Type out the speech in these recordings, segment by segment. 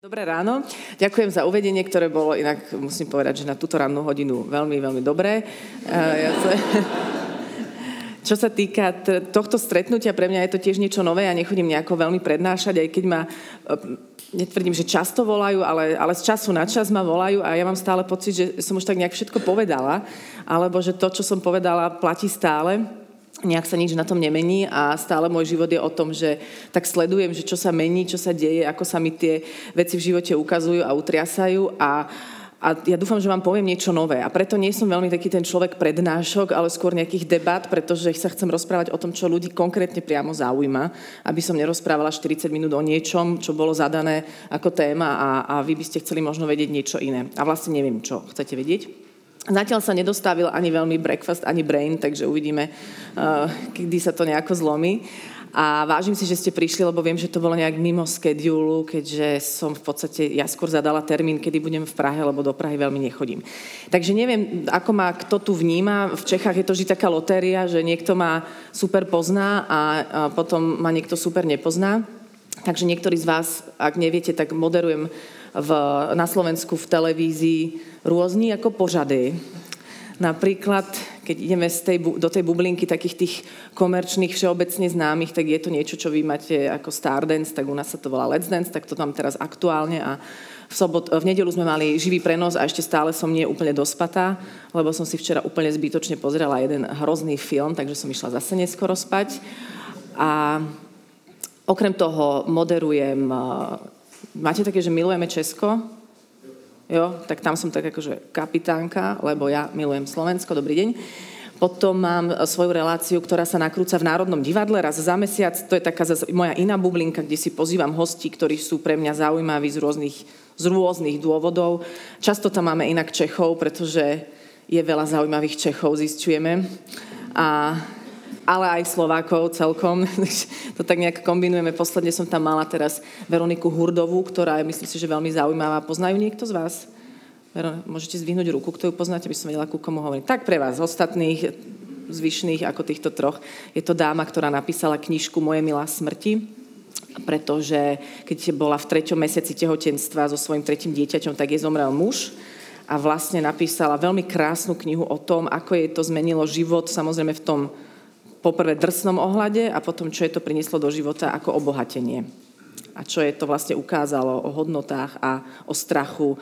Dobré ráno. Ďakujem za uvedenie, ktoré bolo inak, musím povedať, že na túto rannú hodinu veľmi, veľmi dobré. Ja sa... Čo sa týka tohto stretnutia, pre mňa je to tiež niečo nové. Ja nechodím nejako veľmi prednášať, aj keď ma, e, netvrdím, že často volajú, ale, ale z času na čas ma volajú a ja mám stále pocit, že som už tak nejak všetko povedala, alebo že to, čo som povedala, platí stále nejak sa nič na tom nemení a stále môj život je o tom, že tak sledujem, že čo sa mení, čo sa deje, ako sa mi tie veci v živote ukazujú a utriasajú a a ja dúfam, že vám poviem niečo nové. A preto nie som veľmi taký ten človek prednášok, ale skôr nejakých debat, pretože sa chcem rozprávať o tom, čo ľudí konkrétne priamo zaujíma, aby som nerozprávala 40 minút o niečom, čo bolo zadané ako téma a, a vy by ste chceli možno vedieť niečo iné. A vlastne neviem, čo chcete vedieť. Zatiaľ sa nedostavil ani veľmi breakfast, ani brain, takže uvidíme, uh, kedy sa to nejako zlomí. A vážim si, že ste prišli, lebo viem, že to bolo nejak mimo schedule, keďže som v podstate, ja skôr zadala termín, kedy budem v Prahe, lebo do Prahy veľmi nechodím. Takže neviem, ako ma kto tu vníma. V Čechách je to vždy taká lotéria, že niekto ma super pozná a potom ma niekto super nepozná. Takže niektorí z vás, ak neviete, tak moderujem v, na Slovensku v televízii rôzni ako pořady. Napríklad, keď ideme z tej, do tej bublinky takých tých komerčných, všeobecne známych, tak je to niečo, čo vy máte ako Stardance, tak u nás sa to volá Let's Dance, tak to tam teraz aktuálne a v, sobot, v nedelu sme mali živý prenos a ešte stále som nie úplne dospatá, lebo som si včera úplne zbytočne pozrela jeden hrozný film, takže som išla zase neskoro spať. A okrem toho moderujem máte také, že milujeme Česko? Jo, tak tam som tak akože kapitánka, lebo ja milujem Slovensko, dobrý deň. Potom mám svoju reláciu, ktorá sa nakrúca v Národnom divadle raz za mesiac. To je taká moja iná bublinka, kde si pozývam hostí, ktorí sú pre mňa zaujímaví z rôznych, z rôznych dôvodov. Často tam máme inak Čechov, pretože je veľa zaujímavých Čechov, zistujeme. A ale aj Slovákov celkom. to tak nejak kombinujeme. Posledne som tam mala teraz Veroniku Hurdovú, ktorá je, myslím si, že veľmi zaujímavá. Poznajú niekto z vás? Môžete zdvihnúť ruku, kto ju poznáte, aby som vedela, ku komu hovorím. Tak pre vás, ostatných, zvyšných ako týchto troch. Je to dáma, ktorá napísala knižku Moje milá smrti, pretože keď bola v treťom mesiaci tehotenstva so svojím tretím dieťaťom, tak je zomrel muž a vlastne napísala veľmi krásnu knihu o tom, ako jej to zmenilo život, samozrejme v tom poprvé drsnom ohľade a potom, čo je to prinieslo do života ako obohatenie. A čo je to vlastne ukázalo o hodnotách a o strachu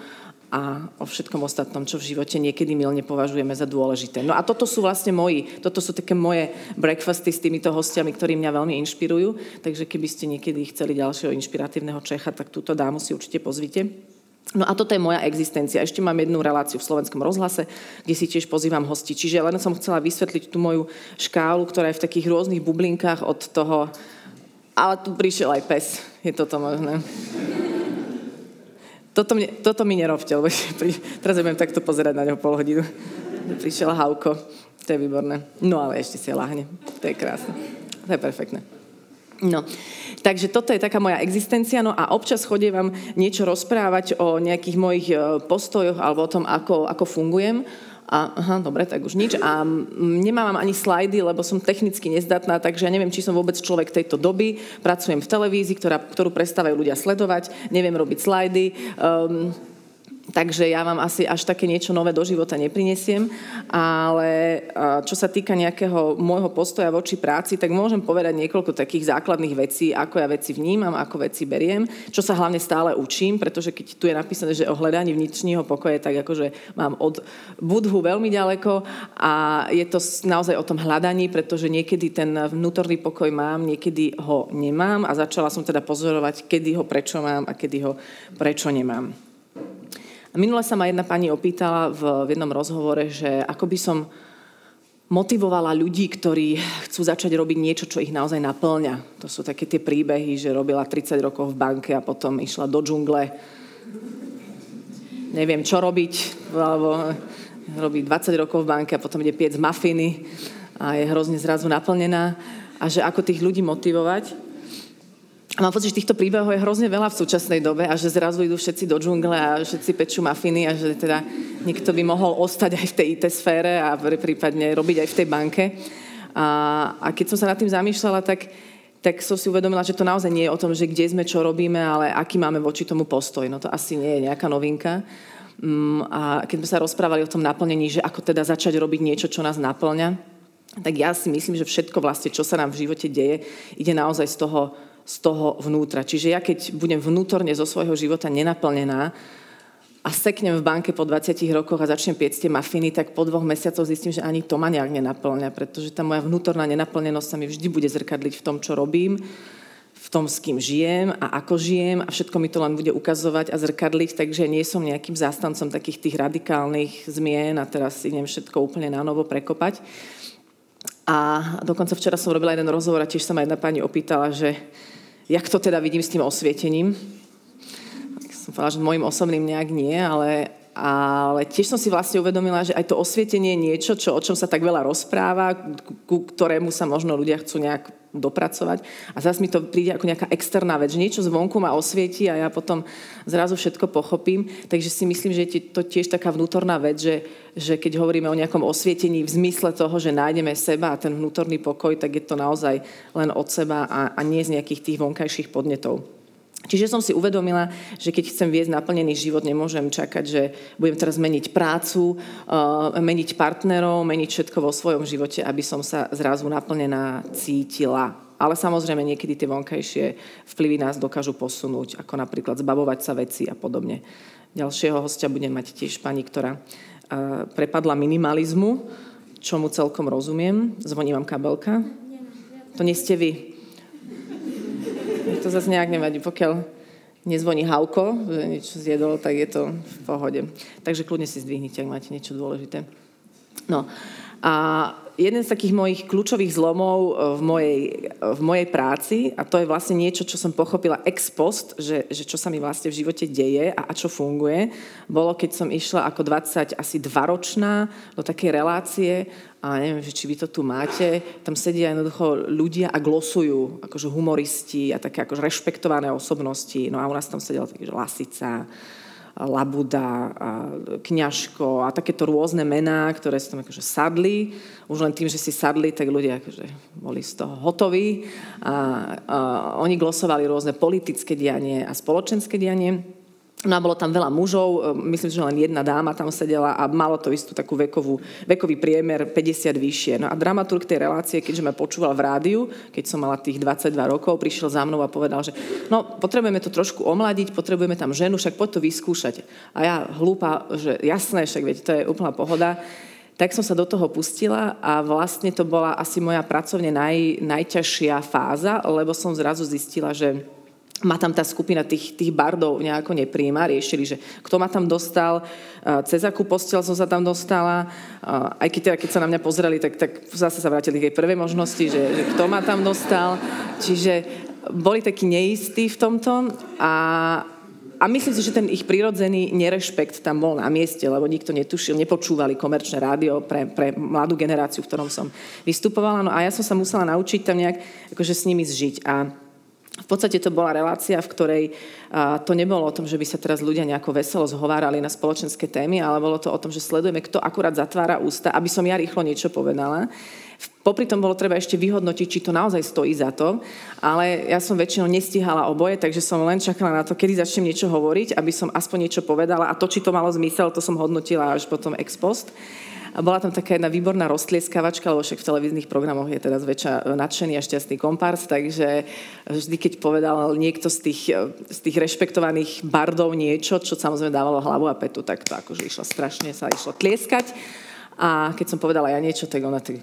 a o všetkom ostatnom, čo v živote niekedy milne považujeme za dôležité. No a toto sú vlastne moji, toto sú také moje breakfasty s týmito hostiami, ktorí mňa veľmi inšpirujú. Takže keby ste niekedy chceli ďalšieho inšpiratívneho Čecha, tak túto dámu si určite pozvite. No a toto je moja existencia. Ešte mám jednu reláciu v slovenskom rozhlase, kde si tiež pozývam hosti. Čiže len som chcela vysvetliť tú moju škálu, ktorá je v takých rôznych bublinkách od toho... Ale tu prišiel aj pes. Je toto možné. Toto, mne, toto mi nerobte, lebo pri, teraz budem takto pozerať na neho pol hodinu. Prišiel Hauko. To je výborné. No ale ešte si lahne. To je krásne. To je perfektné. No, takže toto je taká moja existencia, no a občas chodievam niečo rozprávať o nejakých mojich e, postojoch alebo o tom, ako, ako fungujem. A, aha, dobre, tak už nič. A nemám ani slajdy, lebo som technicky nezdatná, takže ja neviem, či som vôbec človek tejto doby. Pracujem v televízii, ktorá, ktorú prestávajú ľudia sledovať. Neviem robiť slajdy. Um, Takže ja vám asi až také niečo nové do života neprinesiem, ale čo sa týka nejakého môjho postoja voči práci, tak môžem povedať niekoľko takých základných vecí, ako ja veci vnímam, ako veci beriem, čo sa hlavne stále učím, pretože keď tu je napísané, že o hľadaní vnitřního pokoje, tak akože mám od budhu veľmi ďaleko a je to naozaj o tom hľadaní, pretože niekedy ten vnútorný pokoj mám, niekedy ho nemám a začala som teda pozorovať, kedy ho prečo mám a kedy ho prečo nemám. Minule sa ma jedna pani opýtala v jednom rozhovore, že ako by som motivovala ľudí, ktorí chcú začať robiť niečo, čo ich naozaj naplňa. To sú také tie príbehy, že robila 30 rokov v banke a potom išla do džungle. Neviem, čo robiť, alebo robí 20 rokov v banke a potom ide piec mafiny a je hrozne zrazu naplnená. A že ako tých ľudí motivovať. A mám pocit, že týchto príbehov je hrozne veľa v súčasnej dobe a že zrazu idú všetci do džungle a všetci pečú mafiny a že teda niekto by mohol ostať aj v tej IT sfére a prípadne robiť aj v tej banke. A, a keď som sa nad tým zamýšľala, tak tak som si uvedomila, že to naozaj nie je o tom, že kde sme, čo robíme, ale aký máme voči tomu postoj. No to asi nie je nejaká novinka. Mm, a keď sme sa rozprávali o tom naplnení, že ako teda začať robiť niečo, čo nás naplňa, tak ja si myslím, že všetko vlastne, čo sa nám v živote deje, ide naozaj z toho, z toho vnútra. Čiže ja keď budem vnútorne zo svojho života nenaplnená, a seknem v banke po 20 rokoch a začnem piecť tie mafiny, tak po dvoch mesiacoch zistím, že ani to ma nejak nenaplňa, pretože tá moja vnútorná nenaplnenosť sa mi vždy bude zrkadliť v tom, čo robím, v tom, s kým žijem a ako žijem a všetko mi to len bude ukazovať a zrkadliť, takže nie som nejakým zástancom takých tých radikálnych zmien a teraz idem všetko úplne na novo prekopať. A dokonca včera som robila jeden rozhovor a tiež sa ma jedna pani opýtala, že jak to teda vidím s tým osvietením? Som povedala, že môjim osobným nejak nie, ale, ale tiež som si vlastne uvedomila, že aj to osvietenie je niečo, čo, o čom sa tak veľa rozpráva, ku ktorému sa možno ľudia chcú nejak dopracovať. A zase mi to príde ako nejaká externá vec, že niečo zvonku ma osvieti a ja potom zrazu všetko pochopím. Takže si myslím, že je to tiež taká vnútorná vec, že, že keď hovoríme o nejakom osvietení v zmysle toho, že nájdeme seba a ten vnútorný pokoj, tak je to naozaj len od seba a, a nie z nejakých tých vonkajších podnetov. Čiže som si uvedomila, že keď chcem viesť naplnený život, nemôžem čakať, že budem teraz meniť prácu, uh, meniť partnerov, meniť všetko vo svojom živote, aby som sa zrazu naplnená cítila. Ale samozrejme niekedy tie vonkajšie vplyvy nás dokážu posunúť, ako napríklad zbavovať sa veci a podobne. Ďalšieho hostia budem mať tiež pani, ktorá uh, prepadla minimalizmu, čomu celkom rozumiem. Zvoní vám kabelka. To nie ste vy to zase nejak nevadí. Pokiaľ nezvoní Hauko, že niečo zjedol, tak je to v pohode. Takže kľudne si zdvihnite, ak máte niečo dôležité. No a jeden z takých mojich kľúčových zlomov e, v mojej, v mojej práci, a to je vlastne niečo, čo som pochopila ex post, že, že čo sa mi vlastne v živote deje a, a čo funguje, bolo, keď som išla ako 20, asi dvaročná do takej relácie a neviem, že či vy to tu máte, tam sedia jednoducho ľudia a glosujú, akože humoristi a také akože rešpektované osobnosti. No a u nás tam sedela taký, že Lasica, Labuda, a Kňažko a takéto rôzne mená, ktoré sa tam akože sadli. Už len tým, že si sadli, tak ľudia akože boli z toho hotoví. A, a oni glosovali rôzne politické dianie a spoločenské dianie. No a bolo tam veľa mužov, e, myslím, že len jedna dáma tam sedela a malo to istú takú vekovú, vekový priemer 50 vyššie. No a dramaturg tej relácie, keďže ma počúval v rádiu, keď som mala tých 22 rokov, prišiel za mnou a povedal, že no, potrebujeme to trošku omladiť, potrebujeme tam ženu, však poď to vyskúšať. A ja hlúpa, že jasné, však veď to je úplná pohoda. Tak som sa do toho pustila a vlastne to bola asi moja pracovne naj, najťažšia fáza, lebo som zrazu zistila, že ma tam tá skupina tých, tých bardov nejako nepríjma, riešili, že kto ma tam dostal, cez akú postel som sa tam dostala, aj keď, teda, keď sa na mňa pozreli, tak, tak zase sa vrátili k tej prvej možnosti, že, že kto ma tam dostal. Čiže boli takí neistí v tomto a, a myslím si, že ten ich prirodzený nerešpekt tam bol na mieste, lebo nikto netušil, nepočúvali komerčné rádio pre, pre mladú generáciu, v ktorom som vystupovala. No a ja som sa musela naučiť tam nejak akože s nimi zžiť. A v podstate to bola relácia, v ktorej to nebolo o tom, že by sa teraz ľudia nejako veselo zhovárali na spoločenské témy, ale bolo to o tom, že sledujeme, kto akurát zatvára ústa, aby som ja rýchlo niečo povedala. Popri tom bolo treba ešte vyhodnotiť, či to naozaj stojí za to, ale ja som väčšinou nestihala oboje, takže som len čakala na to, kedy začnem niečo hovoriť, aby som aspoň niečo povedala a to, či to malo zmysel, to som hodnotila až potom ex post. A bola tam taká jedna výborná roztlieskavačka, lebo však v televíznych programoch je teraz väčšia e, nadšený a šťastný kompárs, takže vždy, keď povedal niekto z tých, e, z tých rešpektovaných bardov niečo, čo samozrejme dávalo hlavu a petu, tak to akože išlo strašne, sa išlo tlieskať. A keď som povedala ja niečo, tak ona tak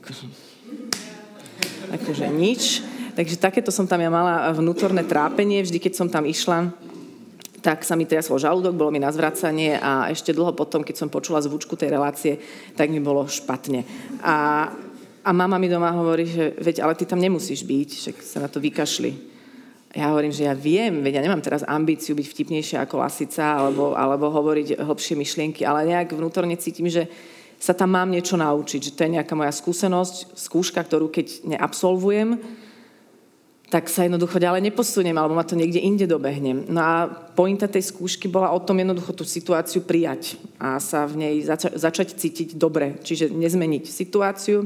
akože nič. Takže takéto som tam ja mala vnútorné trápenie, vždy, keď som tam išla tak sa mi triaslo žalúdok, bolo mi na zvracanie a ešte dlho potom, keď som počula zvučku tej relácie, tak mi bolo špatne. A, a mama mi doma hovorí, že veď, ale ty tam nemusíš byť, že sa na to vykašli. Ja hovorím, že ja viem, veď ja nemám teraz ambíciu byť vtipnejšia ako lasica alebo, alebo hovoriť hlbšie myšlienky, ale nejak vnútorne cítim, že sa tam mám niečo naučiť, že to je nejaká moja skúsenosť, skúška, ktorú keď neabsolvujem, tak sa jednoducho ďalej neposuniem, alebo ma to niekde inde dobehnem. No a pointa tej skúšky bola o tom jednoducho tú situáciu prijať a sa v nej zača- začať cítiť dobre. Čiže nezmeniť situáciu,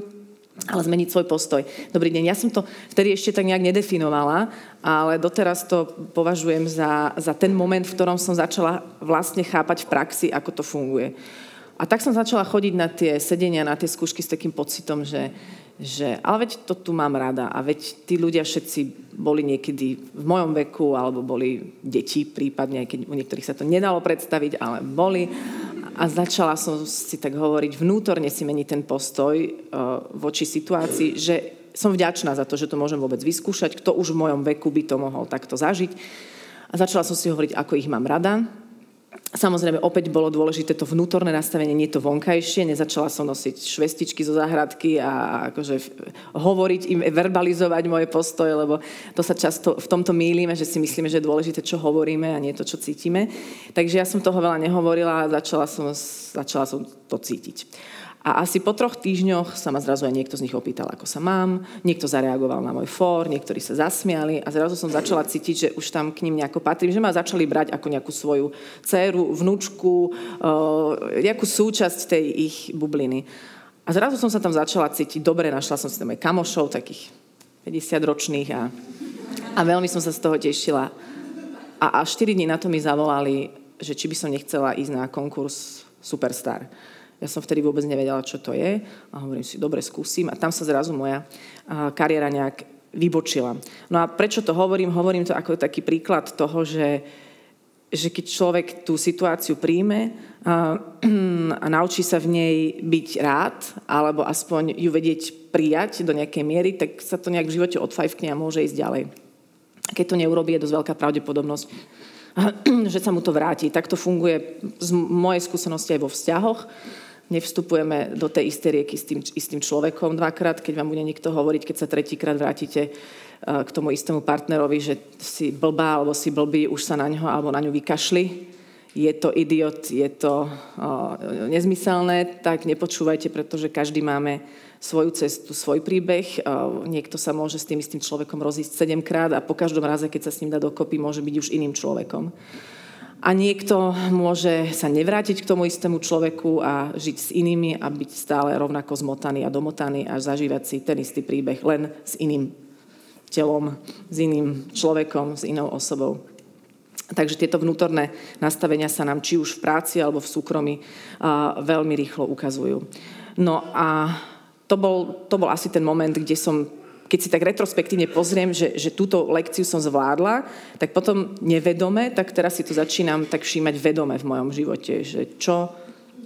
ale zmeniť svoj postoj. Dobrý deň, ja som to vtedy ešte tak nejak nedefinovala, ale doteraz to považujem za, za ten moment, v ktorom som začala vlastne chápať v praxi, ako to funguje. A tak som začala chodiť na tie sedenia, na tie skúšky s takým pocitom, že, že ale veď to tu mám rada a veď tí ľudia všetci boli niekedy v mojom veku alebo boli deti prípadne, keď u niektorých sa to nedalo predstaviť, ale boli. A začala som si tak hovoriť, vnútorne si meniť ten postoj uh, voči situácii, že som vďačná za to, že to môžem vôbec vyskúšať, kto už v mojom veku by to mohol takto zažiť. A začala som si hovoriť, ako ich mám rada, Samozrejme, opäť bolo dôležité to vnútorné nastavenie, nie to vonkajšie. Nezačala som nosiť švestičky zo záhradky a akože hovoriť im, verbalizovať moje postoje, lebo to sa často v tomto mýlime, že si myslíme, že je dôležité, čo hovoríme a nie to, čo cítime. Takže ja som toho veľa nehovorila a začala som, začala som to cítiť. A asi po troch týždňoch sa ma zrazu aj niekto z nich opýtal, ako sa mám, niekto zareagoval na môj fór, niektorí sa zasmiali a zrazu som začala cítiť, že už tam k ním nejako patrím, že ma začali brať ako nejakú svoju dceru, vnúčku, nejakú súčasť tej ich bubliny. A zrazu som sa tam začala cítiť dobre, našla som si tam aj kamošov, takých 50 ročných a, a veľmi som sa z toho tešila. A až 4 dní na to mi zavolali, že či by som nechcela ísť na konkurs Superstar. Ja som vtedy vôbec nevedela, čo to je. A hovorím si, dobre, skúsim. A tam sa zrazu moja kariéra nejak vybočila. No a prečo to hovorím? Hovorím to ako taký príklad toho, že, že keď človek tú situáciu príjme a, a naučí sa v nej byť rád, alebo aspoň ju vedieť prijať do nejakej miery, tak sa to nejak v živote odfajfkne a môže ísť ďalej. Keď to neurobí, je dosť veľká pravdepodobnosť, že sa mu to vráti. Tak to funguje z mojej skúsenosti aj vo vzťahoch nevstupujeme do tej istej rieky s tým istým človekom dvakrát, keď vám bude niekto hovoriť, keď sa tretíkrát vrátite eh, k tomu istému partnerovi, že si blbá alebo si blbý, už sa na ňo alebo na ňu vykašli. Je to idiot, je to uh, nezmyselné, tak nepočúvajte, pretože každý máme svoju cestu, svoj príbeh. Uh, niekto sa môže s tým istým človekom rozísť sedemkrát a po každom raze, keď sa s ním dá dokopy, môže byť už iným človekom. A niekto môže sa nevrátiť k tomu istému človeku a žiť s inými a byť stále rovnako zmotaný a domotaný a zažívať si ten istý príbeh len s iným telom, s iným človekom, s inou osobou. Takže tieto vnútorné nastavenia sa nám či už v práci alebo v súkromí veľmi rýchlo ukazujú. No a to bol, to bol asi ten moment, kde som keď si tak retrospektívne pozriem, že, že túto lekciu som zvládla, tak potom nevedome, tak teraz si to začínam tak všímať vedome v mojom živote, že čo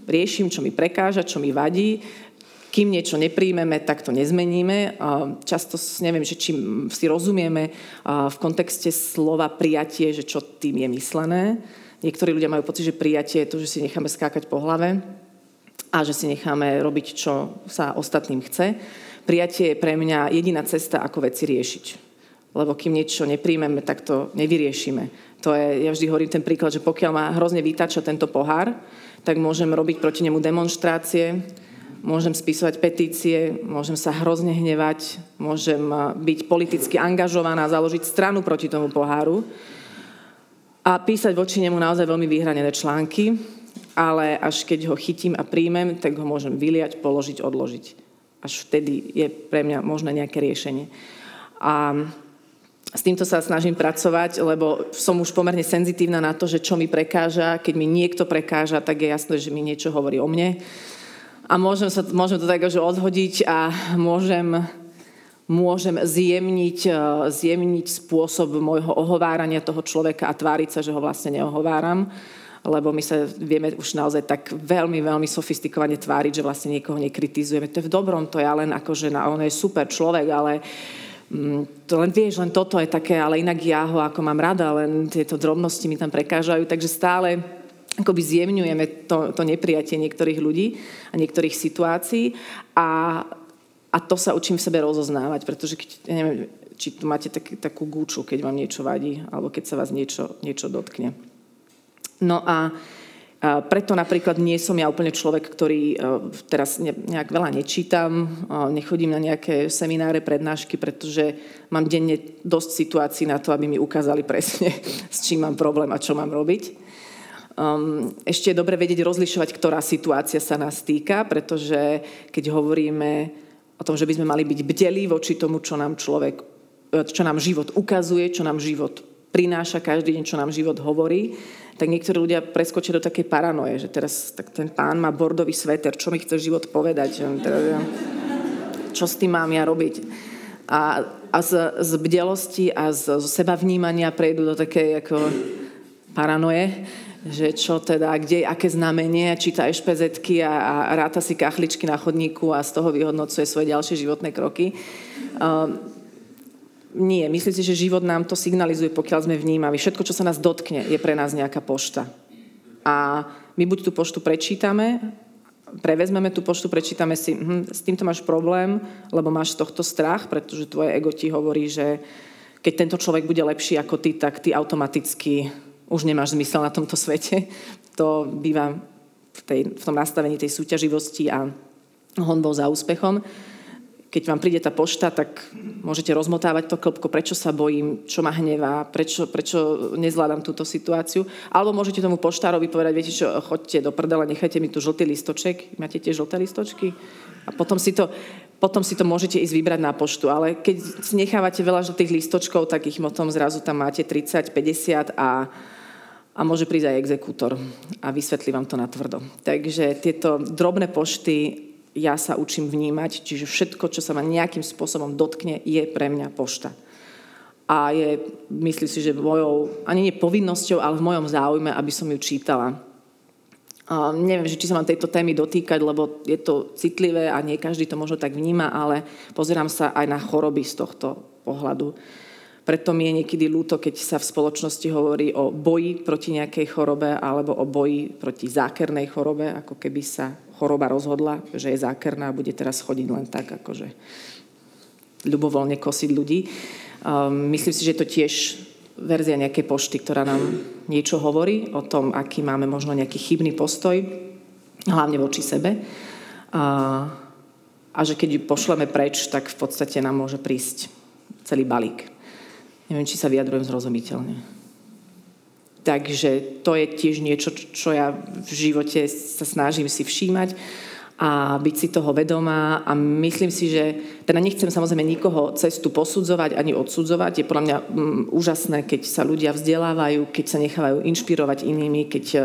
riešim, čo mi prekáža, čo mi vadí, kým niečo nepríjmeme, tak to nezmeníme. Často neviem, že či si rozumieme v kontexte slova prijatie, že čo tým je myslené. Niektorí ľudia majú pocit, že prijatie je to, že si necháme skákať po hlave a že si necháme robiť, čo sa ostatným chce prijatie je pre mňa jediná cesta, ako veci riešiť. Lebo kým niečo nepríjmeme, tak to nevyriešime. To je, ja vždy hovorím ten príklad, že pokiaľ ma hrozne vytača tento pohár, tak môžem robiť proti nemu demonstrácie, môžem spisovať petície, môžem sa hrozne hnevať, môžem byť politicky angažovaná, založiť stranu proti tomu poháru a písať voči nemu naozaj veľmi vyhranené články, ale až keď ho chytím a príjmem, tak ho môžem vyliať, položiť, odložiť až vtedy je pre mňa možné nejaké riešenie. A s týmto sa snažím pracovať, lebo som už pomerne senzitívna na to, že čo mi prekáža. Keď mi niekto prekáža, tak je jasné, že mi niečo hovorí o mne. A môžem, sa, môžem to tak že odhodiť a môžem, môžem zjemniť, e, zjemniť spôsob môjho ohovárania toho človeka a tváriť sa, že ho vlastne neohováram lebo my sa vieme už naozaj tak veľmi, veľmi sofistikovane tváriť, že vlastne niekoho nekritizujeme. To je v dobrom, to je len ako, že on je super človek, ale mm, to len vieš, len toto je také, ale inak ja ho ako mám rada, len tieto drobnosti mi tam prekážajú, takže stále akoby zjemňujeme to, to neprijatie niektorých ľudí a niektorých situácií a, a to sa učím v sebe rozoznávať, pretože keď, ja neviem, či tu máte tak, takú gúču, keď vám niečo vadí, alebo keď sa vás niečo, niečo dotkne. No a preto napríklad nie som ja úplne človek, ktorý e, teraz nejak veľa nečítam, e, nechodím na nejaké semináre, prednášky, pretože mám denne dosť situácií na to, aby mi ukázali presne, s čím mám problém a čo mám robiť. Um, ešte je dobre vedieť rozlišovať, ktorá situácia sa nás týka, pretože keď hovoríme o tom, že by sme mali byť bdelí voči tomu, čo nám človek, čo nám život ukazuje, čo nám život prináša každý deň, čo nám život hovorí, tak niektorí ľudia preskočia do takej paranoje, že teraz tak ten pán má bordový sveter, čo mi chce život povedať, čo s tým mám ja robiť. A, a z, z bdelosti a z, z sebavnímania prejdú do takej ako paranoje, že čo teda, kde, aké znamenie, číta ešpezetky a, a ráta si kachličky na chodníku a z toho vyhodnocuje svoje ďalšie životné kroky. Um, nie, myslím si, že život nám to signalizuje, pokiaľ sme vnímaví. Všetko, čo sa nás dotkne, je pre nás nejaká pošta. A my buď tú poštu prečítame, prevezmeme tú poštu, prečítame si, hm, s týmto máš problém, lebo máš tohto strach, pretože tvoje ego ti hovorí, že keď tento človek bude lepší ako ty, tak ty automaticky už nemáš zmysel na tomto svete. To býva v, tej, v tom nastavení tej súťaživosti a honbou za úspechom keď vám príde tá pošta, tak môžete rozmotávať to klopko, prečo sa bojím, čo ma hnevá, prečo, prečo nezvládam túto situáciu. Alebo môžete tomu poštárovi povedať, viete čo, chodte do prdela, nechajte mi tu žltý listoček. Máte tie žlté listočky? A potom si to, potom si to môžete ísť vybrať na poštu. Ale keď si nechávate veľa žltých listočkov, tak ich potom zrazu tam máte 30, 50 a a môže prísť aj exekútor a vysvetlí vám to na tvrdo. Takže tieto drobné pošty ja sa učím vnímať, čiže všetko, čo sa ma nejakým spôsobom dotkne, je pre mňa pošta. A je, myslím si, že mojou, ani nie povinnosťou, ale v mojom záujme, aby som ju čítala. A neviem, či sa mám tejto témy dotýkať, lebo je to citlivé a nie každý to možno tak vníma, ale pozerám sa aj na choroby z tohto pohľadu. Preto mi je niekedy ľúto, keď sa v spoločnosti hovorí o boji proti nejakej chorobe alebo o boji proti zákernej chorobe, ako keby sa choroba rozhodla, že je zákerná a bude teraz chodiť len tak, akože ľubovoľne kosiť ľudí. Um, myslím si, že to tiež verzia nejakej pošty, ktorá nám niečo hovorí o tom, aký máme možno nejaký chybný postoj, hlavne voči sebe. A, a že keď ju pošleme preč, tak v podstate nám môže prísť celý balík. Neviem, či sa vyjadrujem zrozumiteľne. Takže to je tiež niečo, čo ja v živote sa snažím si všímať a byť si toho vedomá a myslím si, že teda nechcem samozrejme nikoho cestu posudzovať ani odsudzovať. Je podľa mňa mm, úžasné, keď sa ľudia vzdelávajú, keď sa nechávajú inšpirovať inými, keď e,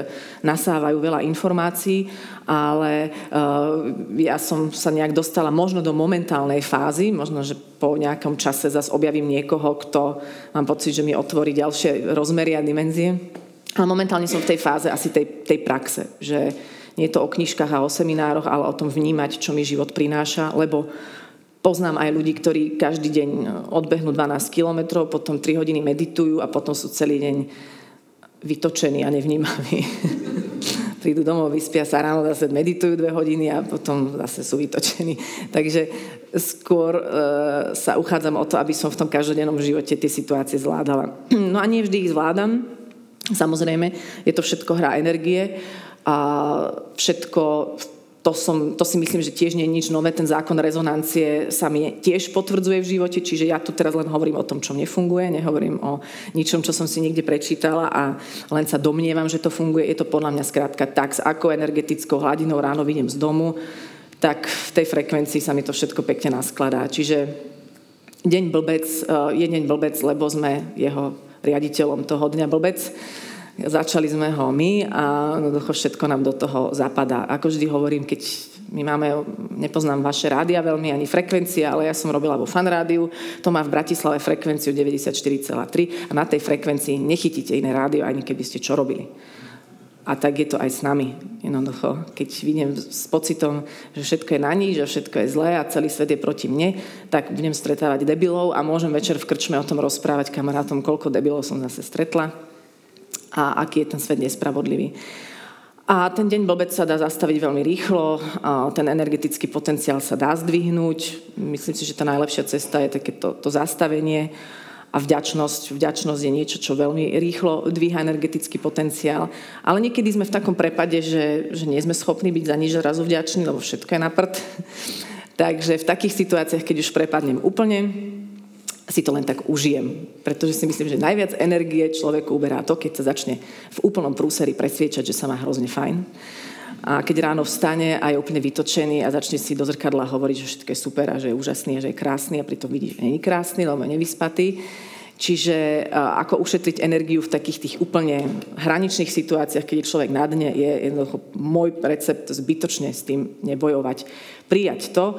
nasávajú veľa informácií, ale uh, ja som sa nejak dostala možno do momentálnej fázy, možno, že po nejakom čase zase objavím niekoho, kto mám pocit, že mi otvorí ďalšie rozmery a dimenzie. Ale momentálne som v tej fáze asi tej, tej praxe, že nie je to o knižkách a o seminároch, ale o tom vnímať, čo mi život prináša, lebo poznám aj ľudí, ktorí každý deň odbehnú 12 kilometrov, potom 3 hodiny meditujú a potom sú celý deň vytočení a nevnímaví. Prídu domov, vyspia sa ráno, zase meditujú dve hodiny a potom zase sú vytočení. Takže skôr e, sa uchádzam o to, aby som v tom každodennom živote tie situácie zvládala. No a nie vždy ich zvládam. Samozrejme, je to všetko hra energie a všetko to, som, to si myslím, že tiež nie je nič nové. Ten zákon rezonancie sa mi tiež potvrdzuje v živote, čiže ja tu teraz len hovorím o tom, čo nefunguje, nehovorím o ničom, čo som si niekde prečítala a len sa domnievam, že to funguje. Je to podľa mňa skrátka tak, s ako energetickou hladinou ráno vidím z domu, tak v tej frekvencii sa mi to všetko pekne naskladá. Čiže deň blbec eh, je deň blbec, lebo sme jeho riaditeľom toho dňa blbec Začali sme ho my a jednoducho všetko nám do toho zapadá. Ako vždy hovorím, keď my máme, nepoznám vaše rádia veľmi, ani frekvencie, ale ja som robila vo fan rádiu, to má v Bratislave frekvenciu 94,3 a na tej frekvencii nechytíte iné rádio, ani keby ste čo robili. A tak je to aj s nami. Jednoducho, keď vidím s pocitom, že všetko je na nič, že všetko je zlé a celý svet je proti mne, tak budem stretávať debilov a môžem večer v krčme o tom rozprávať kamarátom, koľko debilov som zase stretla a aký je ten svet nespravodlivý. A ten deň blbec sa dá zastaviť veľmi rýchlo, ten energetický potenciál sa dá zdvihnúť. Myslím si, že tá najlepšia cesta je takéto to zastavenie a vďačnosť. Vďačnosť je niečo, čo veľmi rýchlo dvíha energetický potenciál. Ale niekedy sme v takom prepade, že, že nie sme schopní byť za nič zrazu vďační, lebo všetko je na prd. Takže v takých situáciách, keď už prepadnem úplne, si to len tak užijem. Pretože si myslím, že najviac energie človeku uberá to, keď sa začne v úplnom prúseri presviečať, že sa má hrozne fajn. A keď ráno vstane a je úplne vytočený a začne si do zrkadla hovoriť, že všetko je super a že je úžasný a že je krásny a pritom vidí, že není krásny, lebo je nevyspatý. Čiže ako ušetriť energiu v takých tých úplne hraničných situáciách, keď je človek na dne, je jednoducho môj recept zbytočne s tým nebojovať. Prijať to,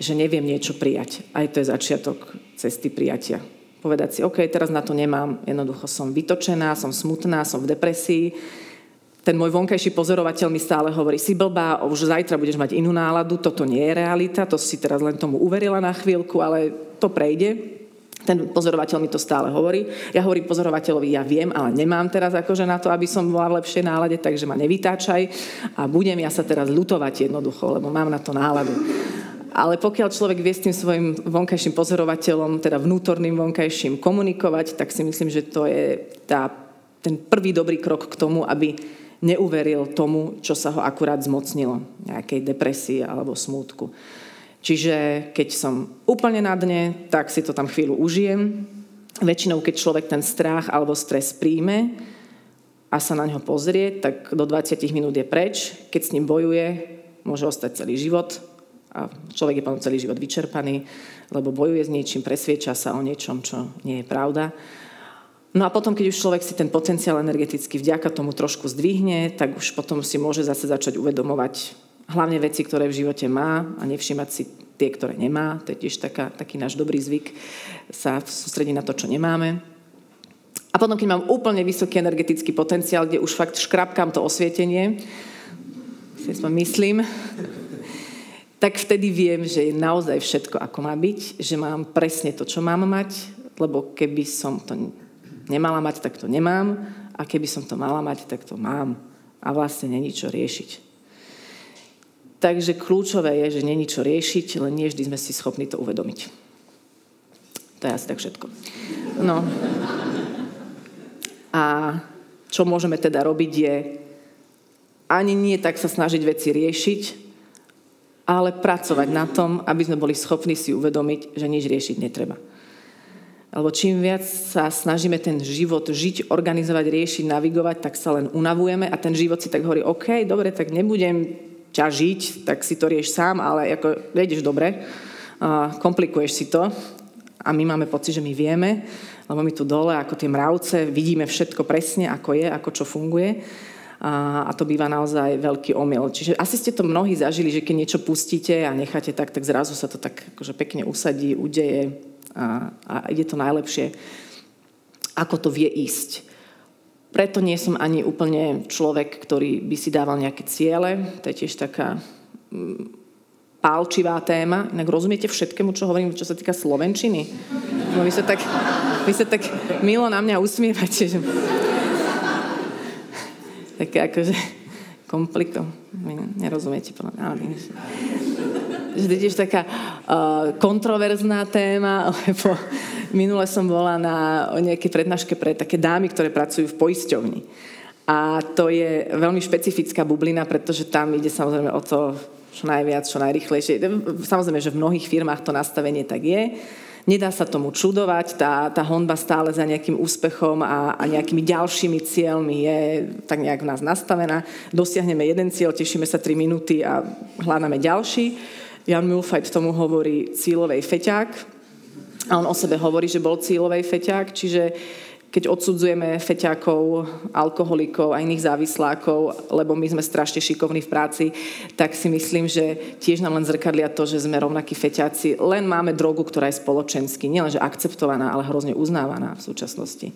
že neviem niečo prijať. Aj to je začiatok cesty prijatia. Povedať si, OK, teraz na to nemám, jednoducho som vytočená, som smutná, som v depresii, ten môj vonkajší pozorovateľ mi stále hovorí, si blbá, už zajtra budeš mať inú náladu, toto nie je realita, to si teraz len tomu uverila na chvíľku, ale to prejde. Ten pozorovateľ mi to stále hovorí. Ja hovorím pozorovateľovi, ja viem, ale nemám teraz akože na to, aby som bola v lepšej nálade, takže ma nevytáčaj a budem ja sa teraz lutovať jednoducho, lebo mám na to náladu. Ale pokiaľ človek vie s tým svojim vonkajším pozorovateľom, teda vnútorným vonkajším komunikovať, tak si myslím, že to je tá, ten prvý dobrý krok k tomu, aby neuveril tomu, čo sa ho akurát zmocnilo, nejakej depresii alebo smútku. Čiže keď som úplne na dne, tak si to tam chvíľu užijem. Väčšinou, keď človek ten strach alebo stres príjme a sa na ňo pozrie, tak do 20 minút je preč. Keď s ním bojuje, môže ostať celý život a človek je potom celý život vyčerpaný, lebo bojuje s niečím, presvieča sa o niečom, čo nie je pravda. No a potom, keď už človek si ten potenciál energeticky vďaka tomu trošku zdvihne, tak už potom si môže zase začať uvedomovať hlavne veci, ktoré v živote má a nevšímať si tie, ktoré nemá. To je tiež taká, taký náš dobrý zvyk sa sústrediť na to, čo nemáme. A potom, keď mám úplne vysoký energetický potenciál, kde už fakt škrapkám to osvietenie, si myslím, tak vtedy viem, že je naozaj všetko, ako má byť, že mám presne to, čo mám mať, lebo keby som to nemala mať, tak to nemám. A keby som to mala mať, tak to mám. A vlastne není čo riešiť. Takže kľúčové je, že není čo riešiť, len nie vždy sme si schopní to uvedomiť. To je asi tak všetko. No. A čo môžeme teda robiť je ani nie tak sa snažiť veci riešiť, ale pracovať na tom, aby sme boli schopní si uvedomiť, že nič riešiť netreba. Lebo čím viac sa snažíme ten život žiť, organizovať, riešiť, navigovať, tak sa len unavujeme a ten život si tak hovorí, OK, dobre, tak nebudem ťa žiť, tak si to rieš sám, ale ako vejdeš dobre, komplikuješ si to a my máme pocit, že my vieme, lebo my tu dole ako tie mravce vidíme všetko presne, ako je, ako čo funguje a, a to býva naozaj veľký omyl. Čiže asi ste to mnohí zažili, že keď niečo pustíte a necháte tak, tak zrazu sa to tak akože pekne usadí, udeje, a, a ide to najlepšie, ako to vie ísť. Preto nie som ani úplne človek, ktorý by si dával nejaké ciele. To je tiež taká mm, pálčivá téma. Inak rozumiete všetkému, čo hovorím, čo sa týka Slovenčiny? No vy sa tak, vy sa tak milo na mňa usmievate. Že... Také akože komplikto. Nerozumiete podľa mňa že to je tiež taká uh, kontroverzná téma, lebo minule som bola na nejakej prednáške pre také dámy, ktoré pracujú v poisťovni. A to je veľmi špecifická bublina, pretože tam ide samozrejme o to, čo najviac, čo najrychlejšie. Samozrejme, že v mnohých firmách to nastavenie tak je. Nedá sa tomu čudovať, tá, tá honba stále za nejakým úspechom a, a nejakými ďalšími cieľmi je tak nejak v nás nastavená. Dosiahneme jeden cieľ, tešíme sa 3 minúty a hľadáme ďalší. Jan Mulfajt tomu hovorí cílovej feťák a on o sebe hovorí, že bol cílovej feťák, čiže keď odsudzujeme feťákov, alkoholikov a iných závislákov, lebo my sme strašne šikovní v práci, tak si myslím, že tiež nám len zrkadlia to, že sme rovnakí feťáci. Len máme drogu, ktorá je spoločensky, nielenže akceptovaná, ale hrozne uznávaná v súčasnosti.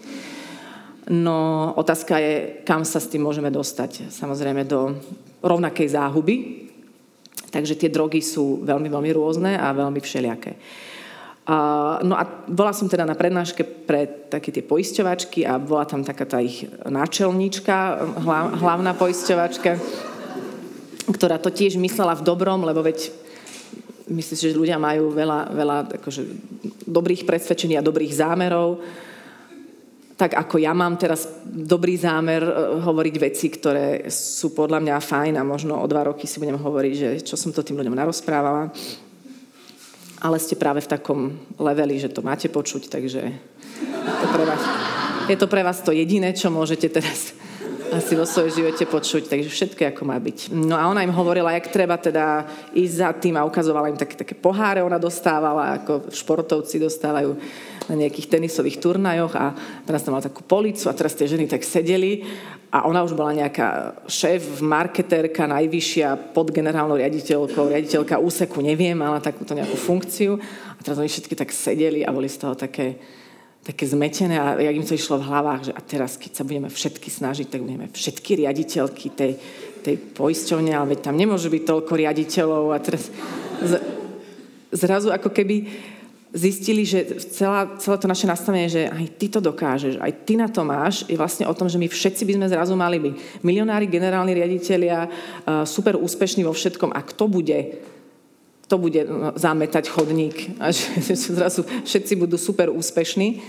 No otázka je, kam sa s tým môžeme dostať. Samozrejme do rovnakej záhuby, Takže tie drogy sú veľmi, veľmi rôzne a veľmi všelijaké. No a bola som teda na prednáške pre také tie poisťovačky a bola tam taká tá ich náčelníčka, hlavná poisťovačka, ktorá to tiež myslela v dobrom, lebo veď myslím že ľudia majú veľa, veľa akože, dobrých presvedčení a dobrých zámerov tak ako ja mám teraz dobrý zámer e, hovoriť veci, ktoré sú podľa mňa fajn a možno o dva roky si budem hovoriť, že čo som to tým ľuďom narozprávala. Ale ste práve v takom leveli, že to máte počuť, takže to pre vás, je to, pre vás to jediné, čo môžete teraz asi vo svojom živote počuť, takže všetko ako má byť. No a ona im hovorila, jak treba teda ísť za tým a ukazovala im také, také poháre, ona dostávala, ako športovci dostávajú na nejakých tenisových turnajoch a teraz tam mala takú policu a teraz tie ženy tak sedeli a ona už bola nejaká šéf, marketérka, najvyššia pod generálnou riaditeľkou, riaditeľka úseku, neviem, mala takúto nejakú funkciu. A teraz oni všetky tak sedeli a boli z toho také, také zmetené a jak im to išlo v hlavách, že a teraz, keď sa budeme všetky snažiť, tak budeme všetky riaditeľky tej, tej poisťovne, ale veď tam nemôže byť toľko riaditeľov a teraz z, zrazu ako keby zistili, že celá, celé to naše nastavenie, že aj ty to dokážeš, aj ty na to máš, je vlastne o tom, že my všetci by sme zrazu mali byť milionári, generálni riaditeľia, super úspešní vo všetkom. A kto bude to bude no, zametať chodník a že, že zrazu všetci budú super úspešní.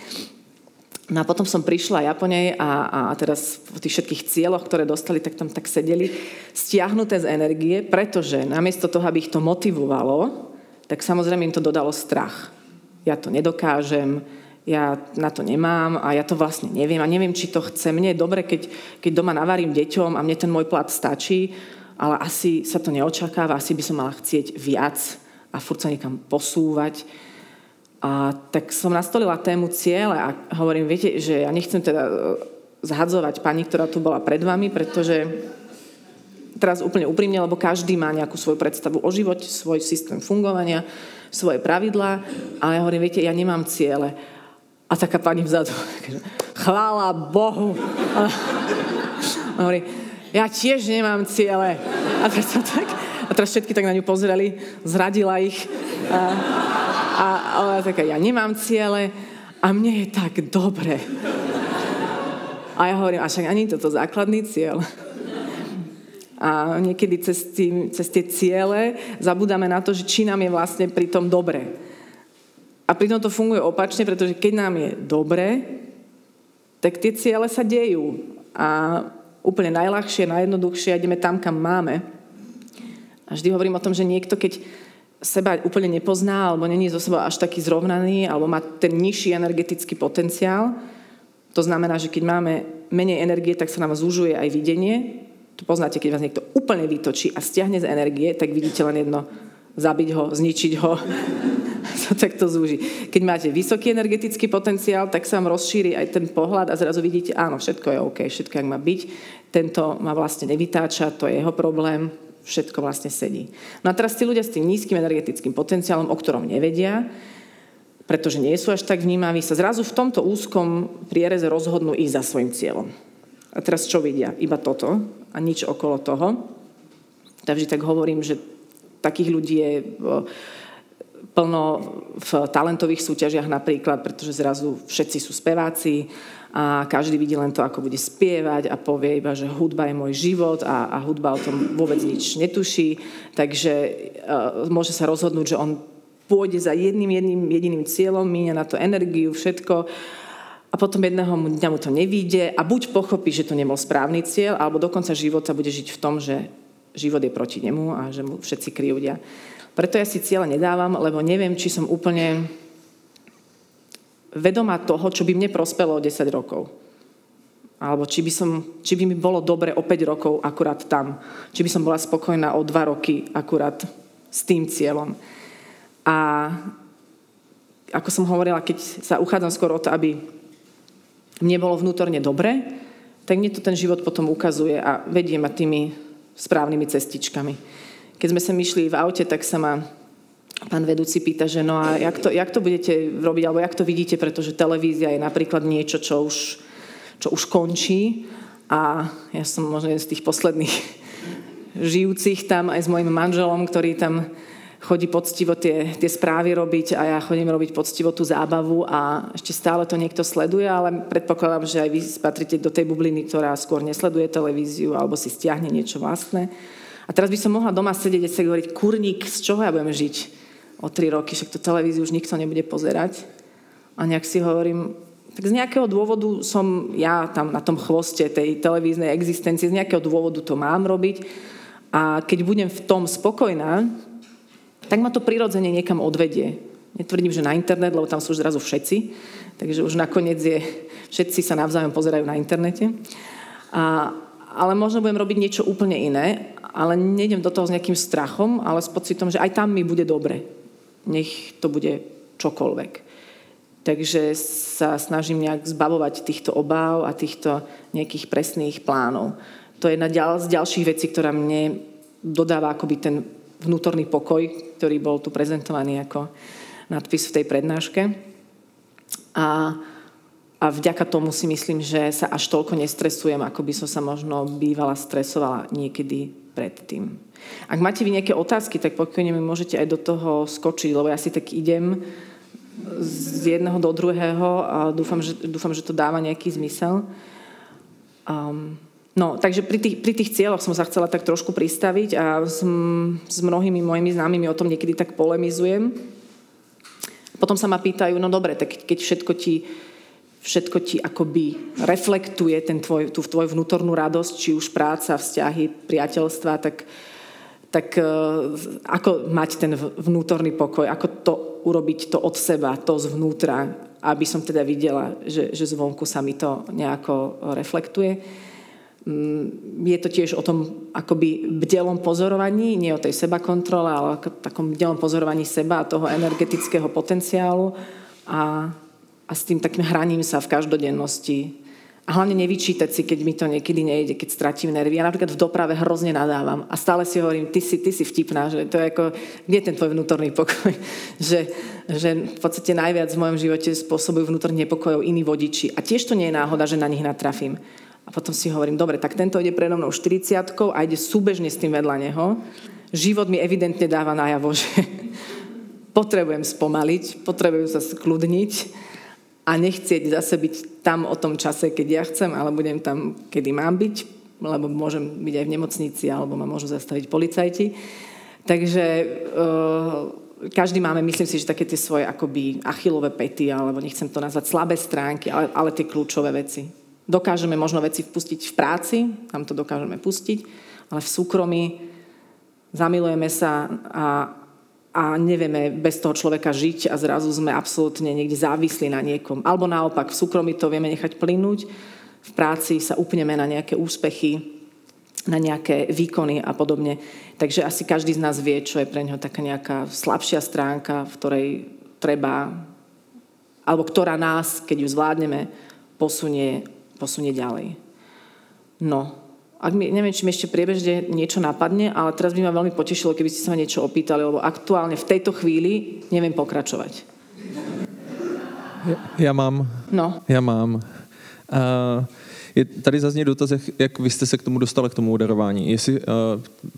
No a potom som prišla ja po nej a, a teraz v tých všetkých cieľoch, ktoré dostali, tak tam tak sedeli stiahnuté z energie, pretože namiesto toho, aby ich to motivovalo, tak samozrejme im to dodalo strach ja to nedokážem, ja na to nemám a ja to vlastne neviem a neviem, či to chce. Mne je dobre, keď, keď doma navarím deťom a mne ten môj plat stačí, ale asi sa to neočakáva, asi by som mala chcieť viac a furt sa niekam posúvať. A tak som nastolila tému ciele a hovorím, viete, že ja nechcem teda e, zhadzovať pani, ktorá tu bola pred vami, pretože teraz úplne úprimne, lebo každý má nejakú svoju predstavu o živote, svoj systém fungovania, svoje pravidlá a ja hovorím, viete, ja nemám ciele. A taká pani vzadu, chvála Bohu. A, a hovorí, ja tiež nemám ciele. A teraz, tak, a teraz všetky tak na ňu pozreli, zradila ich. A, a, a ona taká, ja nemám ciele a mne je tak dobre. A ja hovorím, a však ani toto základný cieľ. A niekedy cez, tým, cez tie ciele zabudáme na to, že či nám je vlastne pri tom dobre. A pritom to funguje opačne, pretože keď nám je dobre, tak tie ciele sa dejú. A úplne najľahšie, najjednoduchšie ideme tam, kam máme. A vždy hovorím o tom, že niekto, keď seba úplne nepozná, alebo není zo seba až taký zrovnaný, alebo má ten nižší energetický potenciál, to znamená, že keď máme menej energie, tak sa nám zúžuje aj videnie, to poznáte, keď vás niekto úplne vytočí a stiahne z energie, tak vidíte len jedno, zabiť ho, zničiť ho. to takto zúži. Keď máte vysoký energetický potenciál, tak sa vám rozšíri aj ten pohľad a zrazu vidíte, áno, všetko je OK, všetko, jak má byť. Tento ma vlastne nevytáča, to je jeho problém, všetko vlastne sedí. No a teraz tí ľudia s tým nízkym energetickým potenciálom, o ktorom nevedia, pretože nie sú až tak vnímaví, sa zrazu v tomto úzkom priereze rozhodnú ísť za svojim cieľom. A teraz čo vidia? Iba toto a nič okolo toho. Takže tak hovorím, že takých ľudí je plno v talentových súťažiach napríklad, pretože zrazu všetci sú speváci a každý vidí len to, ako bude spievať a povie iba, že hudba je môj život a, a hudba o tom vôbec nič netuší. Takže uh, môže sa rozhodnúť, že on pôjde za jedným, jedným jediným cieľom, míňa na to energiu, všetko a potom jedného dňa mu to nevíde a buď pochopí, že to nebol správny cieľ, alebo do konca života bude žiť v tom, že život je proti nemu a že mu všetci krivdia. Preto ja si cieľa nedávam, lebo neviem, či som úplne vedomá toho, čo by mne prospelo o 10 rokov. Alebo či by, som, či by mi bolo dobre o 5 rokov akurát tam. Či by som bola spokojná o 2 roky akurát s tým cieľom. A ako som hovorila, keď sa uchádzam skôr o to, aby mne bolo vnútorne dobre, tak mne to ten život potom ukazuje a vedie ma tými správnymi cestičkami. Keď sme sa myšli v aute, tak sa ma pán vedúci pýta, že no a jak to, jak to budete robiť, alebo jak to vidíte, pretože televízia je napríklad niečo, čo už, čo už končí a ja som možno jeden z tých posledných žijúcich tam aj s mojim manželom, ktorý tam chodí poctivo tie, tie správy robiť a ja chodím robiť poctivo tú zábavu a ešte stále to niekto sleduje, ale predpokladám, že aj vy patrite do tej bubliny, ktorá skôr nesleduje televíziu alebo si stiahne niečo vlastné. A teraz by som mohla doma sedieť a sa hovoriť, kurník, z čoho ja budem žiť o tri roky, však to televíziu už nikto nebude pozerať. A nejak si hovorím, tak z nejakého dôvodu som ja tam na tom chvoste tej televíznej existencie, z nejakého dôvodu to mám robiť. A keď budem v tom spokojná, tak ma to prirodzene niekam odvedie. Netvrdím, že na internet, lebo tam sú už zrazu všetci, takže už nakoniec je, všetci sa navzájom pozerajú na internete. A, ale možno budem robiť niečo úplne iné, ale nejdem do toho s nejakým strachom, ale s pocitom, že aj tam mi bude dobre. Nech to bude čokoľvek. Takže sa snažím nejak zbavovať týchto obáv a týchto nejakých presných plánov. To je jedna z ďalších vecí, ktorá mne dodáva akoby ten vnútorný pokoj, ktorý bol tu prezentovaný ako nadpis v tej prednáške. A a vďaka tomu si myslím, že sa až toľko nestresujem, ako by som sa možno bývala stresovala niekedy predtým. Ak máte vy nejaké otázky, tak pokojne mi môžete aj do toho skočiť, lebo ja si tak idem z jedného do druhého a dúfam, že, dúfam, že to dáva nejaký zmysel. Um, no, takže pri tých, pri tých cieľoch som sa chcela tak trošku pristaviť a s, s mnohými mojimi známymi o tom niekedy tak polemizujem. Potom sa ma pýtajú, no dobre, tak keď všetko ti všetko ti akoby reflektuje ten tvoj, tú tvoju vnútornú radosť, či už práca, vzťahy, priateľstva, tak, tak uh, ako mať ten vnútorný pokoj, ako to urobiť to od seba, to zvnútra, aby som teda videla, že, že zvonku sa mi to nejako reflektuje. Mm, je to tiež o tom akoby bdelom pozorovaní, nie o tej seba kontrole, ale o takom bdelom pozorovaní seba a toho energetického potenciálu a a s tým takým hraním sa v každodennosti. A hlavne nevyčítať si, keď mi to niekedy nejde, keď stratím nervy. Ja napríklad v doprave hrozne nadávam a stále si hovorím, ty si, ty si vtipná, že to je ako, kde je ten tvoj vnútorný pokoj? že, že v podstate najviac v mojom živote spôsobujú vnútorných nepokojov iní vodiči. A tiež to nie je náhoda, že na nich natrafím. A potom si hovorím, dobre, tak tento ide predo mnou 40 a ide súbežne s tým vedľa neho. Život mi evidentne dáva najavo, že potrebujem spomaliť, potrebujem sa skľudniť a nechcieť zase byť tam o tom čase, keď ja chcem, ale budem tam, kedy mám byť, lebo môžem byť aj v nemocnici, alebo ma môžu zastaviť policajti. Takže uh, každý máme, myslím si, že také tie svoje akoby achilové pety, alebo nechcem to nazvať slabé stránky, ale, ale tie kľúčové veci. Dokážeme možno veci vpustiť v práci, tam to dokážeme pustiť, ale v súkromí zamilujeme sa a, a nevieme bez toho človeka žiť a zrazu sme absolútne niekde závislí na niekom. Alebo naopak, v súkromí to vieme nechať plynúť, v práci sa upneme na nejaké úspechy, na nejaké výkony a podobne. Takže asi každý z nás vie, čo je pre ňo taká nejaká slabšia stránka, v ktorej treba, alebo ktorá nás, keď ju zvládneme, posunie, posunie ďalej. No, ak mi, neviem, či mi ešte priebežne niečo napadne, ale teraz by ma veľmi potešilo, keby ste sa ma niečo opýtali, lebo aktuálne v tejto chvíli neviem pokračovať. Ja, ja mám. No. Ja mám. Uh, je, tady zazní dotaz, jak, vy jste se k tomu dostali, k tomu udarování. Jestli, uh,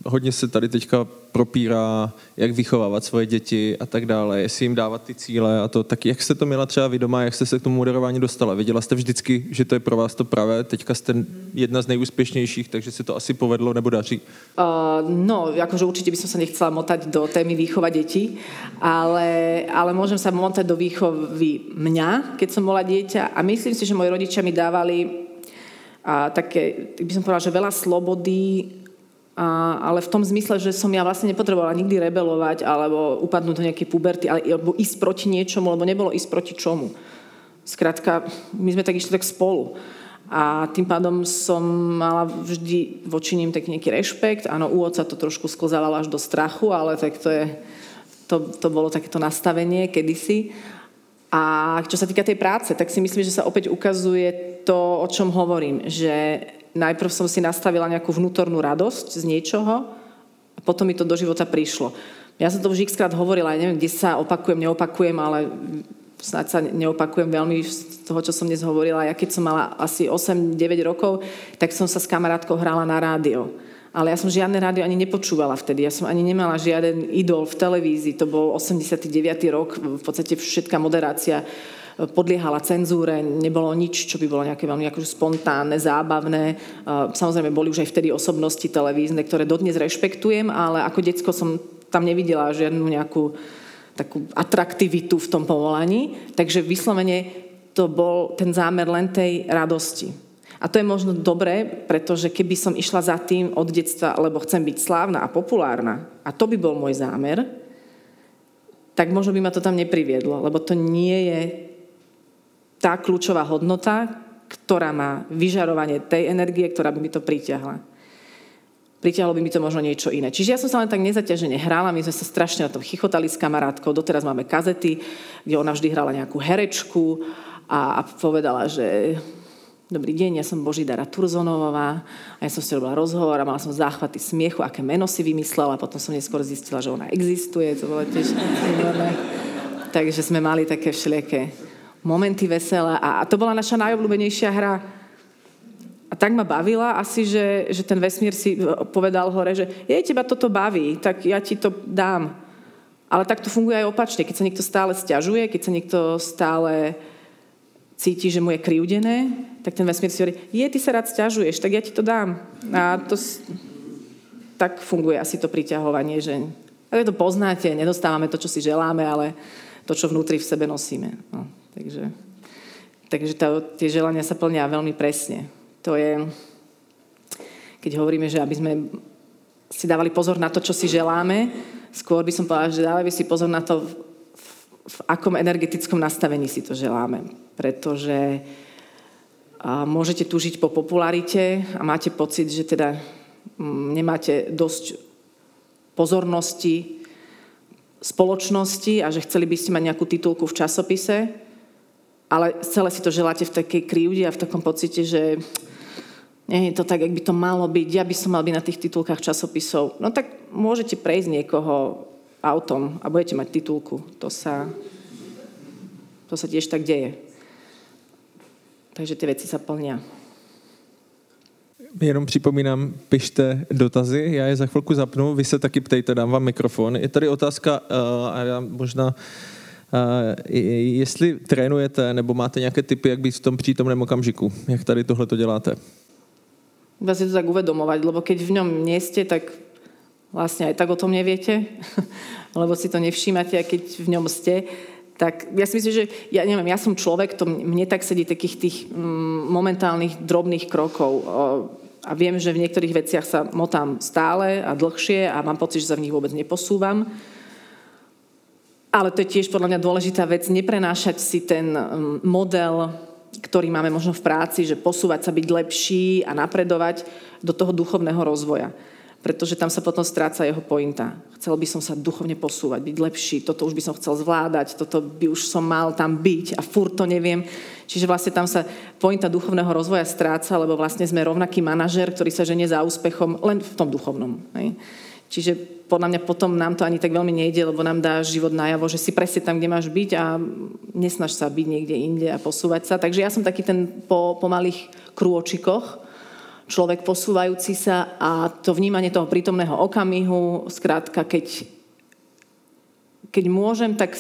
hodně se tady teďka propírá, jak vychovávat svoje děti a tak dále, jestli jim dávat ty cíle a to, tak jak jste to měla třeba vy doma, jak jste se k tomu udarování dostala? Viděla jste vždycky, že to je pro vás to pravé, teďka jste jedna z nejúspěšnějších, takže se to asi povedlo nebo daří? Uh, no, akože určite by som sa nechcela motať do témy výchova detí, ale, ale môžem sa motať do výchovy mňa, keď som bola dieťa a myslím si, že moji rodičia mi dávali a také, by som povedala, že veľa slobody, a, ale v tom zmysle, že som ja vlastne nepotrebovala nikdy rebelovať alebo upadnúť do nejakej puberty, ale, alebo ísť proti niečomu, lebo nebolo ísť proti čomu. Skrátka, my sme tak išli tak spolu. A tým pádom som mala vždy voči ním taký nejaký rešpekt. Áno, u oca to trošku sklzávalo až do strachu, ale tak to je, to, to bolo takéto nastavenie kedysi. A čo sa týka tej práce, tak si myslím, že sa opäť ukazuje to, o čom hovorím, že najprv som si nastavila nejakú vnútornú radosť z niečoho a potom mi to do života prišlo. Ja som to už xkrát hovorila, ja neviem, kde sa opakujem, neopakujem, ale snáď sa neopakujem veľmi z toho, čo som dnes hovorila. Ja keď som mala asi 8-9 rokov, tak som sa s kamarátkou hrala na rádio ale ja som žiadne rádio ani nepočúvala vtedy. Ja som ani nemala žiaden idol v televízii. To bol 89. rok, v podstate všetká moderácia e, podliehala cenzúre, nebolo nič, čo by bolo nejaké veľmi akože spontánne, zábavné. E, samozrejme, boli už aj vtedy osobnosti televízne, ktoré dodnes rešpektujem, ale ako decko som tam nevidela žiadnu nejakú takú atraktivitu v tom povolaní. Takže vyslovene to bol ten zámer len tej radosti. A to je možno dobré, pretože keby som išla za tým od detstva, lebo chcem byť slávna a populárna, a to by bol môj zámer, tak možno by ma to tam nepriviedlo, lebo to nie je tá kľúčová hodnota, ktorá má vyžarovanie tej energie, ktorá by mi to pritiahla. Pritiahlo by mi to možno niečo iné. Čiže ja som sa len tak nezaťažene hrala, my sme sa strašne na tom chichotali s kamarátkou, doteraz máme kazety, kde ona vždy hrala nejakú herečku a, a povedala, že Dobrý deň, ja som Božidara Turzonová a ja som si robila rozhovor a mala som záchvaty smiechu, aké meno si vymyslela a potom som neskôr zistila, že ona existuje, to bolo tiež Takže sme mali také všelijaké momenty veselé a, a to bola naša najobľúbenejšia hra. A tak ma bavila asi, že, že ten vesmír si povedal hore, že je, teba toto baví, tak ja ti to dám. Ale tak to funguje aj opačne. Keď sa niekto stále stiažuje, keď sa niekto stále cíti, že mu je kriudené, tak ten vesmír si hovorí, je, ty sa rád stiažuješ, tak ja ti to dám. A to, tak funguje asi to priťahovanie, že ale to poznáte, nedostávame to, čo si želáme, ale to, čo vnútri v sebe nosíme. No, takže takže to, tie želania sa plnia veľmi presne. To je, keď hovoríme, že aby sme si dávali pozor na to, čo si želáme, skôr by som povedala, že dávali si pozor na to, v akom energetickom nastavení si to želáme. Pretože môžete túžiť po popularite a máte pocit, že teda mm, nemáte dosť pozornosti spoločnosti a že chceli by ste mať nejakú titulku v časopise, ale celé si to želáte v takej krivde a v takom pocite, že nie je to tak, jak by to malo byť, ja by som mal byť na tých titulkách časopisov. No tak môžete prejsť niekoho autom a budete mať titulku. To sa, to sa tiež tak deje. Takže ty veci sa plnia. Jenom připomínám, pište dotazy, já je za chvilku zapnu, vy se taky ptejte, dám vám mikrofon. Je tady otázka, uh, a já možná, uh, jestli trénujete nebo máte nějaké typy, jak být v tom přítomném okamžiku, jak tady tohle to děláte? Iba si to tak uvedomovať, lebo keď v ňom nie ste, tak vlastne aj tak o tom neviete, lebo si to nevšímate a keď v ňom ste, tak ja si myslím, že ja neviem, ja som človek, to mne tak sedí takých tých mm, momentálnych drobných krokov. A viem, že v niektorých veciach sa motám stále a dlhšie a mám pocit, že sa v nich vôbec neposúvam. Ale to je tiež podľa mňa dôležitá vec, neprenášať si ten mm, model, ktorý máme možno v práci, že posúvať sa, byť lepší a napredovať do toho duchovného rozvoja pretože tam sa potom stráca jeho pointa. Chcel by som sa duchovne posúvať, byť lepší, toto už by som chcel zvládať, toto by už som mal tam byť a furt to neviem. Čiže vlastne tam sa pointa duchovného rozvoja stráca, lebo vlastne sme rovnaký manažer, ktorý sa ženie za úspechom len v tom duchovnom. Hej? Čiže podľa mňa potom nám to ani tak veľmi nejde, lebo nám dá život najavo, že si presne tam, kde máš byť a nesnaž sa byť niekde inde a posúvať sa. Takže ja som taký ten po, malých krôčikoch, človek posúvajúci sa a to vnímanie toho prítomného okamihu, skrátka, keď, keď môžem, tak,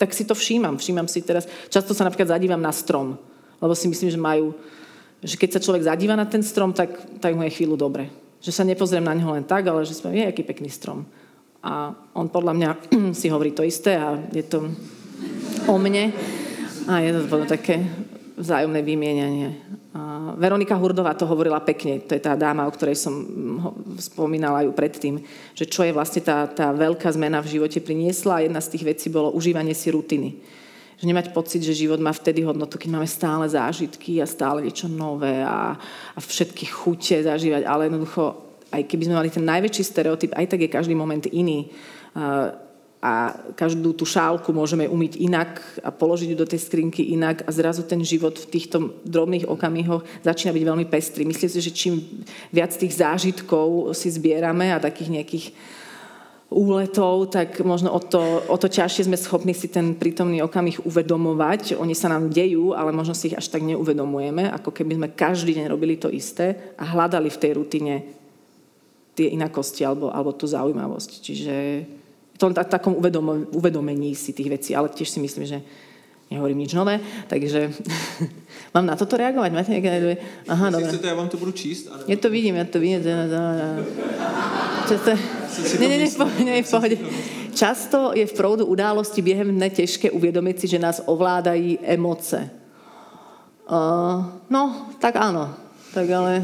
tak si to všímam. Všímam si teraz, často sa napríklad zadívam na strom, lebo si myslím, že majú, že keď sa človek zadíva na ten strom, tak, tak mu je chvíľu dobre. Že sa nepozriem na neho len tak, ale že sme, je aký pekný strom. A on podľa mňa si hovorí to isté a je to o mne. A je to také vzájomné vymienianie. Veronika Hurdová to hovorila pekne, to je tá dáma, o ktorej som spomínala ju predtým, že čo je vlastne tá, tá veľká zmena v živote priniesla. A jedna z tých vecí bolo užívanie si rutiny. Že nemať pocit, že život má vtedy hodnotu, keď máme stále zážitky a stále niečo nové a, a všetky chute zažívať, ale jednoducho, aj keby sme mali ten najväčší stereotyp, aj tak je každý moment iný a každú tú šálku môžeme umyť inak a položiť ju do tej skrinky inak a zrazu ten život v týchto drobných okamihoch začína byť veľmi pestrý. Myslím si, že čím viac tých zážitkov si zbierame a takých nejakých úletov, tak možno o to, o to ťažšie sme schopní si ten prítomný okamih uvedomovať. Oni sa nám dejú, ale možno si ich až tak neuvedomujeme, ako keby sme každý deň robili to isté a hľadali v tej rutine tie inakosti alebo, alebo tú zaujímavosť. Čiže to len takom uvedom, uvedomení si tých vecí, ale tiež si myslím, že nehovorím nič nové, takže mám na toto reagovať? Máte nejaké... Aha, dobre. Chcete, ja vám to budu číst? Ale... Ja to vidím, ja to vidím. Často... Nie, v pohode. Často je v proudu události během dne těžké uvědomit si, že nás ovládají emoce. Uh, no, tak áno. Tak ale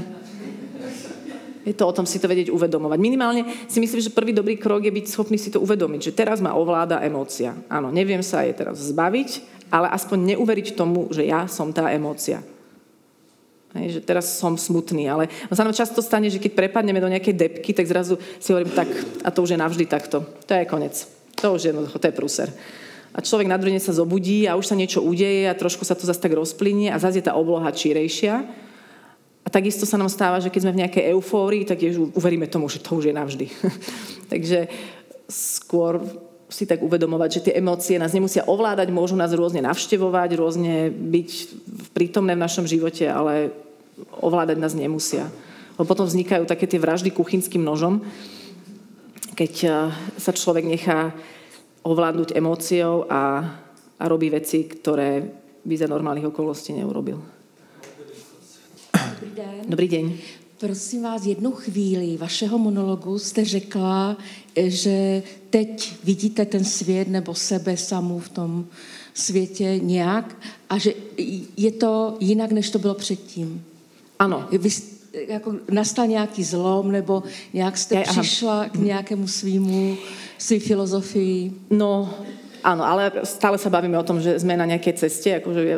je to o tom si to vedieť uvedomovať. Minimálne si myslím, že prvý dobrý krok je byť schopný si to uvedomiť, že teraz ma ovláda emócia. Áno, neviem sa jej teraz zbaviť, ale aspoň neuveriť tomu, že ja som tá emócia. Hej, že teraz som smutný, ale sa nám často stane, že keď prepadneme do nejakej depky, tak zrazu si hovorím, tak a to už je navždy takto. To je konec. To už je jednoducho, to je prúser. A človek na druhý sa zobudí a už sa niečo udeje a trošku sa to zase tak rozplynie a zase je tá obloha čírejšia. A takisto sa nám stáva, že keď sme v nejakej eufórii, tak je, uveríme tomu, že to už je navždy. Takže skôr si tak uvedomovať, že tie emócie nás nemusia ovládať, môžu nás rôzne navštevovať, rôzne byť prítomné v našom živote, ale ovládať nás nemusia. Lebo potom vznikajú také tie vraždy kuchynským nožom, keď eh, sa človek nechá ovládnuť emóciou a, a robí veci, ktoré by za normálnych okolností neurobil. Dobrý den. Dobrý deň. Prosím vás, jednu chvíli vašeho monologu jste řekla, že teď vidíte ten svět nebo sebe samou v tom světě nějak a že je to jinak, než to bylo předtím. Ano. Vy, jako nastal nějaký zlom, nebo nějak jste Ja, aha. přišla k nějakému svýmu, svý filozofii? No, áno, ale stále sa bavíme o tom, že sme na nejakej ceste, akože, e,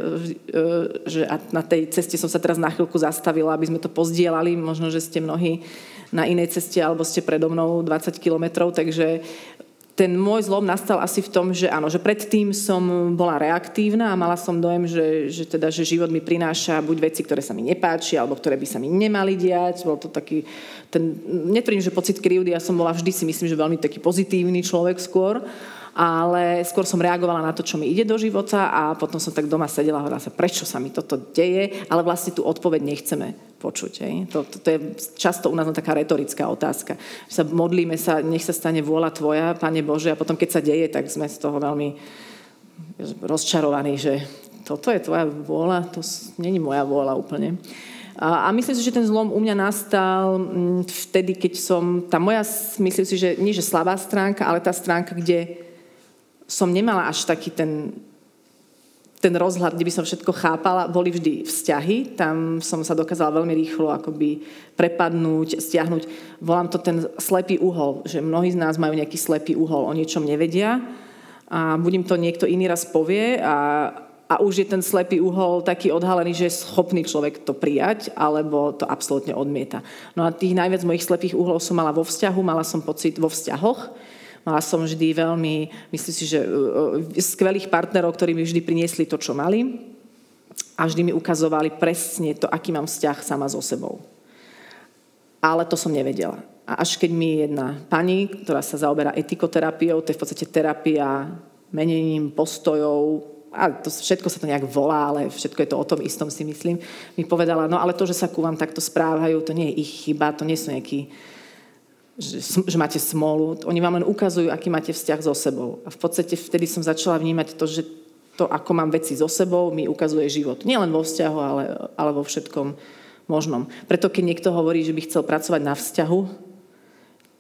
že a na tej ceste som sa teraz na chvíľku zastavila, aby sme to pozdielali. Možno, že ste mnohí na inej ceste, alebo ste predo mnou 20 kilometrov, takže ten môj zlom nastal asi v tom, že áno, že predtým som bola reaktívna a mala som dojem, že, že, teda, že život mi prináša buď veci, ktoré sa mi nepáčia, alebo ktoré by sa mi nemali diať. Bol to taký, ten, netvrdím, že pocit krivdy, ja som bola vždy si myslím, že veľmi taký pozitívny človek skôr, ale skôr som reagovala na to, čo mi ide do života a potom som tak doma sedela a hovorila sa, prečo sa mi toto deje, ale vlastne tú odpoveď nechceme počuť. Hej. To, to, to je často u nás taká retorická otázka. Sa modlíme sa, nech sa stane vôľa tvoja, Pane Bože, a potom keď sa deje, tak sme z toho veľmi rozčarovaní, že toto je tvoja vôľa, to není moja vôľa úplne. A myslím si, že ten zlom u mňa nastal mm, vtedy, keď som, tá moja, myslím si, že nie že slabá stránka, ale tá stránka, kde som nemala až taký ten, ten rozhľad, kde by som všetko chápala, boli vždy vzťahy. Tam som sa dokázala veľmi rýchlo akoby prepadnúť, stiahnuť. Volám to ten slepý uhol, že mnohí z nás majú nejaký slepý uhol, o niečom nevedia a budem to niekto iný raz povie a, a už je ten slepý uhol taký odhalený, že je schopný človek to prijať, alebo to absolútne odmieta. No a tých najviac mojich slepých uhlov som mala vo vzťahu, mala som pocit vo vzťahoch, Mala som vždy veľmi, myslím si, že skvelých partnerov, ktorí mi vždy priniesli to, čo mali a vždy mi ukazovali presne to, aký mám vzťah sama so sebou. Ale to som nevedela. A až keď mi jedna pani, ktorá sa zaoberá etikoterapiou, to je v podstate terapia menením postojov, a to, všetko sa to nejak volá, ale všetko je to o tom istom, si myslím, mi povedala, no ale to, že sa ku vám takto správajú, to nie je ich chyba, to nie sú nejakí že, že máte smolu. Oni vám len ukazujú, aký máte vzťah so sebou. A v podstate vtedy som začala vnímať to, že to, ako mám veci so sebou, mi ukazuje život. Nie len vo vzťahu, ale, ale vo všetkom možnom. Preto keď niekto hovorí, že by chcel pracovať na vzťahu,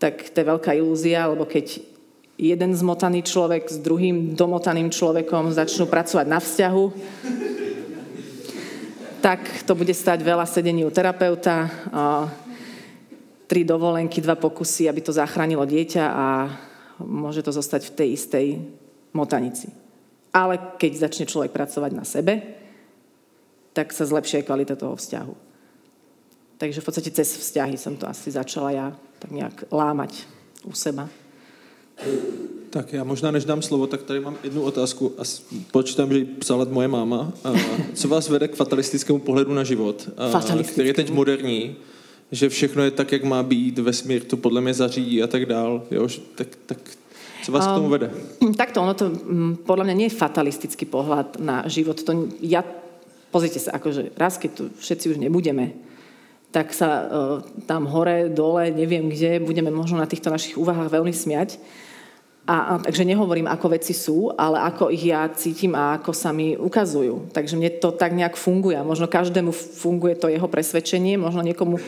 tak to je veľká ilúzia, lebo keď jeden zmotaný človek s druhým domotaným človekom začnú pracovať na vzťahu, tak to bude stať veľa sedení u terapeuta, tri dovolenky, dva pokusy, aby to zachránilo dieťa a môže to zostať v tej istej motanici. Ale keď začne človek pracovať na sebe, tak sa zlepšia aj kvalita toho vzťahu. Takže v podstate cez vzťahy som to asi začala ja tak nejak lámať u seba. Tak já možná, než dám slovo, tak tady mám jednu otázku a počítám, že ji psala moje máma. Co vás vede k fatalistickému pohledu na život, který je teď moderní že všechno je tak, jak má být, vesmír to podle mě zařídí a tak dál. Jo? Tak, tak co vás um, k tomu vede? Takto, ono to mm, podľa mňa nie je fatalistický pohľad na život. To, ja, pozrite sa, akože raz, keď tu všetci už nebudeme, tak sa uh, tam hore, dole, neviem kde, budeme možno na týchto našich úvahách veľmi smiať. A, a, takže nehovorím, ako veci sú, ale ako ich ja cítim a ako sa mi ukazujú. Takže mne to tak nejak funguje. Možno každému funguje to jeho presvedčenie, možno niekomu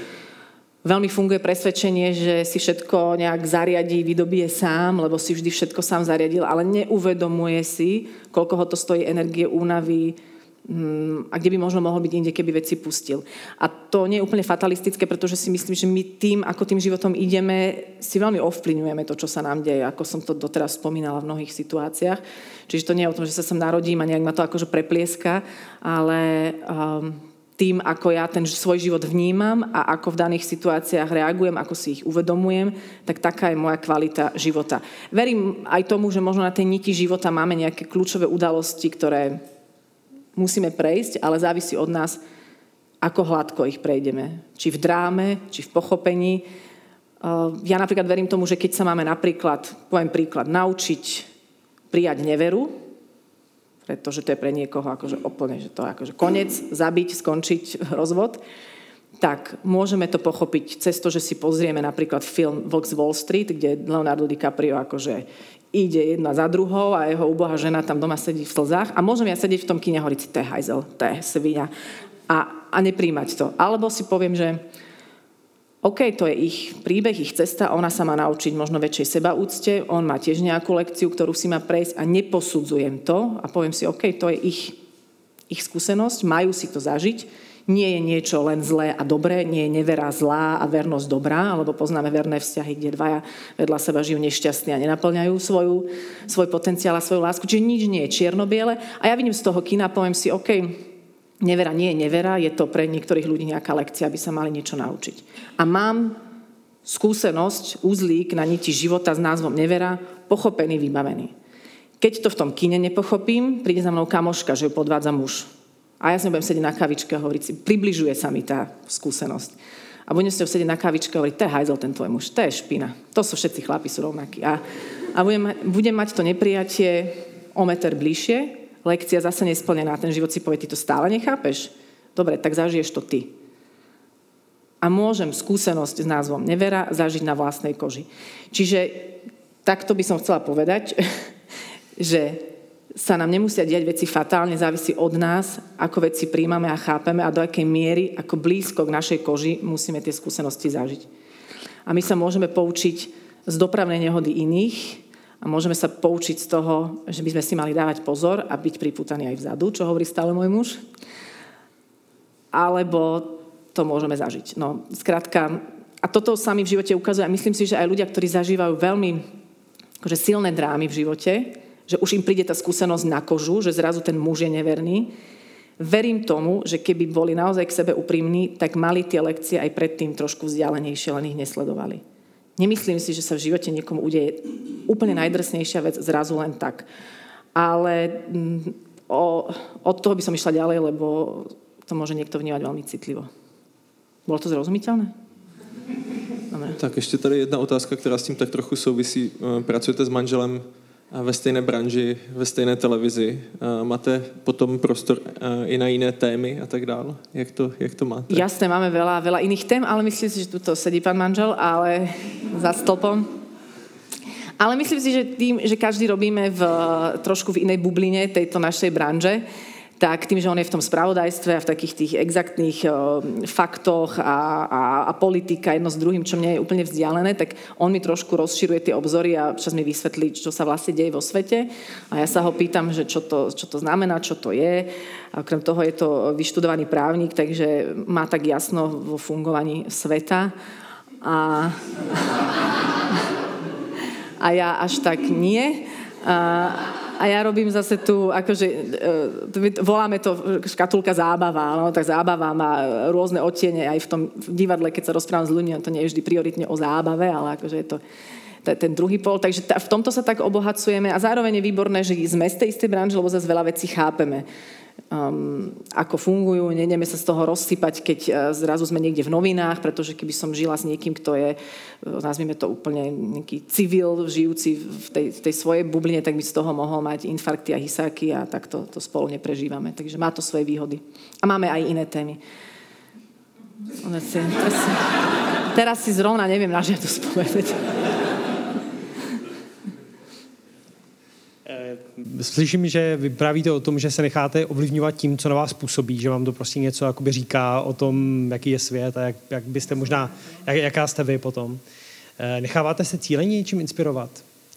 Veľmi funguje presvedčenie, že si všetko nejak zariadí, vydobie sám, lebo si vždy všetko sám zariadil, ale neuvedomuje si, koľko ho to stojí energie, únavy, Mm, a kde by možno mohol byť inde, keby veci pustil. A to nie je úplne fatalistické, pretože si myslím, že my tým, ako tým životom ideme, si veľmi ovplyvňujeme to, čo sa nám deje, ako som to doteraz spomínala v mnohých situáciách. Čiže to nie je o tom, že sa sem narodím a nejak ma to akože preplieska, ale um, tým, ako ja ten svoj život vnímam a ako v daných situáciách reagujem, ako si ich uvedomujem, tak taká je moja kvalita života. Verím aj tomu, že možno na tej niti života máme nejaké kľúčové udalosti, ktoré musíme prejsť, ale závisí od nás, ako hladko ich prejdeme. Či v dráme, či v pochopení. Uh, ja napríklad verím tomu, že keď sa máme napríklad, poviem príklad, naučiť prijať neveru, pretože to je pre niekoho akože úplne, že to je akože koniec, zabiť, skončiť rozvod, tak môžeme to pochopiť cez to, že si pozrieme napríklad film Vox Wall Street, kde Leonardo DiCaprio akože ide jedna za druhou a jeho ubohá žena tam doma sedí v slzách. A môžem ja sedieť v tom kine a hovoriť to je hajzel, to je svinia. A, a nepríjmať to. Alebo si poviem, že OK, to je ich príbeh, ich cesta, ona sa má naučiť možno väčšej sebaúcte, on má tiež nejakú lekciu, ktorú si má prejsť a neposudzujem to a poviem si, OK, to je ich, ich skúsenosť, majú si to zažiť, nie je niečo len zlé a dobré, nie je nevera zlá a vernosť dobrá, alebo poznáme verné vzťahy, kde dvaja vedľa seba žijú nešťastní a nenaplňajú svoju, svoj potenciál a svoju lásku. Čiže nič nie je čierno-biele. A ja vidím z toho kina poviem si, OK, nevera nie je nevera, je to pre niektorých ľudí nejaká lekcia, aby sa mali niečo naučiť. A mám skúsenosť, úzlík na niti života s názvom nevera, pochopený, vybavený. Keď to v tom kine nepochopím, príde za mnou kamoška, že ju podvádza muž a ja s ňou budem sedieť na kavičke a hovoriť si, približuje sa mi tá skúsenosť. A budem s ňou sedieť na kavičke a hovoriť, to je hajzel ten tvoj muž, to je špina. To sú všetci chlapi, sú rovnakí. A, a budem, budem mať to neprijatie o meter bližšie, lekcia zase nesplnená, ten život si povie, ty to stále nechápeš? Dobre, tak zažiješ to ty. A môžem skúsenosť s názvom nevera zažiť na vlastnej koži. Čiže takto by som chcela povedať, že sa nám nemusia diať veci fatálne, závisí od nás, ako veci príjmame a chápeme a do akej miery, ako blízko k našej koži musíme tie skúsenosti zažiť. A my sa môžeme poučiť z dopravnej nehody iných a môžeme sa poučiť z toho, že by sme si mali dávať pozor a byť priputaní aj vzadu, čo hovorí stále môj muž. Alebo to môžeme zažiť. No, skrátka, a toto sa mi v živote ukazuje a myslím si, že aj ľudia, ktorí zažívajú veľmi akože silné drámy v živote, že už im príde tá skúsenosť na kožu, že zrazu ten muž je neverný. Verím tomu, že keby boli naozaj k sebe úprimní, tak mali tie lekcie aj predtým trošku vzdialenejšie, len ich nesledovali. Nemyslím si, že sa v živote niekomu udeje úplne najdrsnejšia vec zrazu len tak. Ale mm, o, od toho by som išla ďalej, lebo to môže niekto vnímať veľmi citlivo. Bolo to zrozumiteľné? Dobre. Tak ještě tady jedna otázka, která s tím tak trochu souvisí. Pracujete s manželem ve stejné branži, ve stejné televizi. Máte potom prostor i na iné témy a tak dále? Jak to, jak to máte? Jasné, máme veľa, veľa iných tém, ale myslím si, že tu sedí pán manžel, ale za stĺpom. Ale myslím si, že tým, že každý robíme v, trošku v inej bubline tejto našej branže, tak tým, že on je v tom spravodajstve a v takých tých exaktných uh, faktoch a, a, a politika jedno s druhým, čo mne je úplne vzdialené, tak on mi trošku rozširuje tie obzory a čas mi vysvetlí, čo sa vlastne deje vo svete. A ja sa ho pýtam, že čo to, čo to znamená, čo to je. A okrem toho je to vyštudovaný právnik, takže má tak jasno vo fungovaní sveta. A, a ja až tak nie. A, a ja robím zase tu, akože, e, voláme to škatulka zábava, no, tak zábava má rôzne odtiene aj v tom divadle, keď sa rozprávam s ľuďmi, to nie je vždy prioritne o zábave, ale akože je to ten druhý pol. Takže v tomto sa tak obohacujeme a zároveň je výborné, že sme z tej istej branže, lebo zase veľa vecí chápeme um, ako fungujú, nejdeme sa z toho rozsypať, keď uh, zrazu sme niekde v novinách, pretože keby som žila s niekým, kto je, uh, nazvime to úplne nejaký civil, žijúci v tej, v tej svojej bubline, tak by z toho mohol mať infarkty a hysáky a tak to, to spolu neprežívame. Takže má to svoje výhody. A máme aj iné témy. Teraz si, teraz si zrovna neviem na žiadu spovedať. Slyším, že vyprávíte o tom, že se necháte ovlivňovat tím, co na vás působí, že vám to prostě něco jakoby říká o tom, jaký je svět a jak, jak byste možná, jak, jaká jste vy potom. Eh, necháváte se cíleně něčím inspirovat?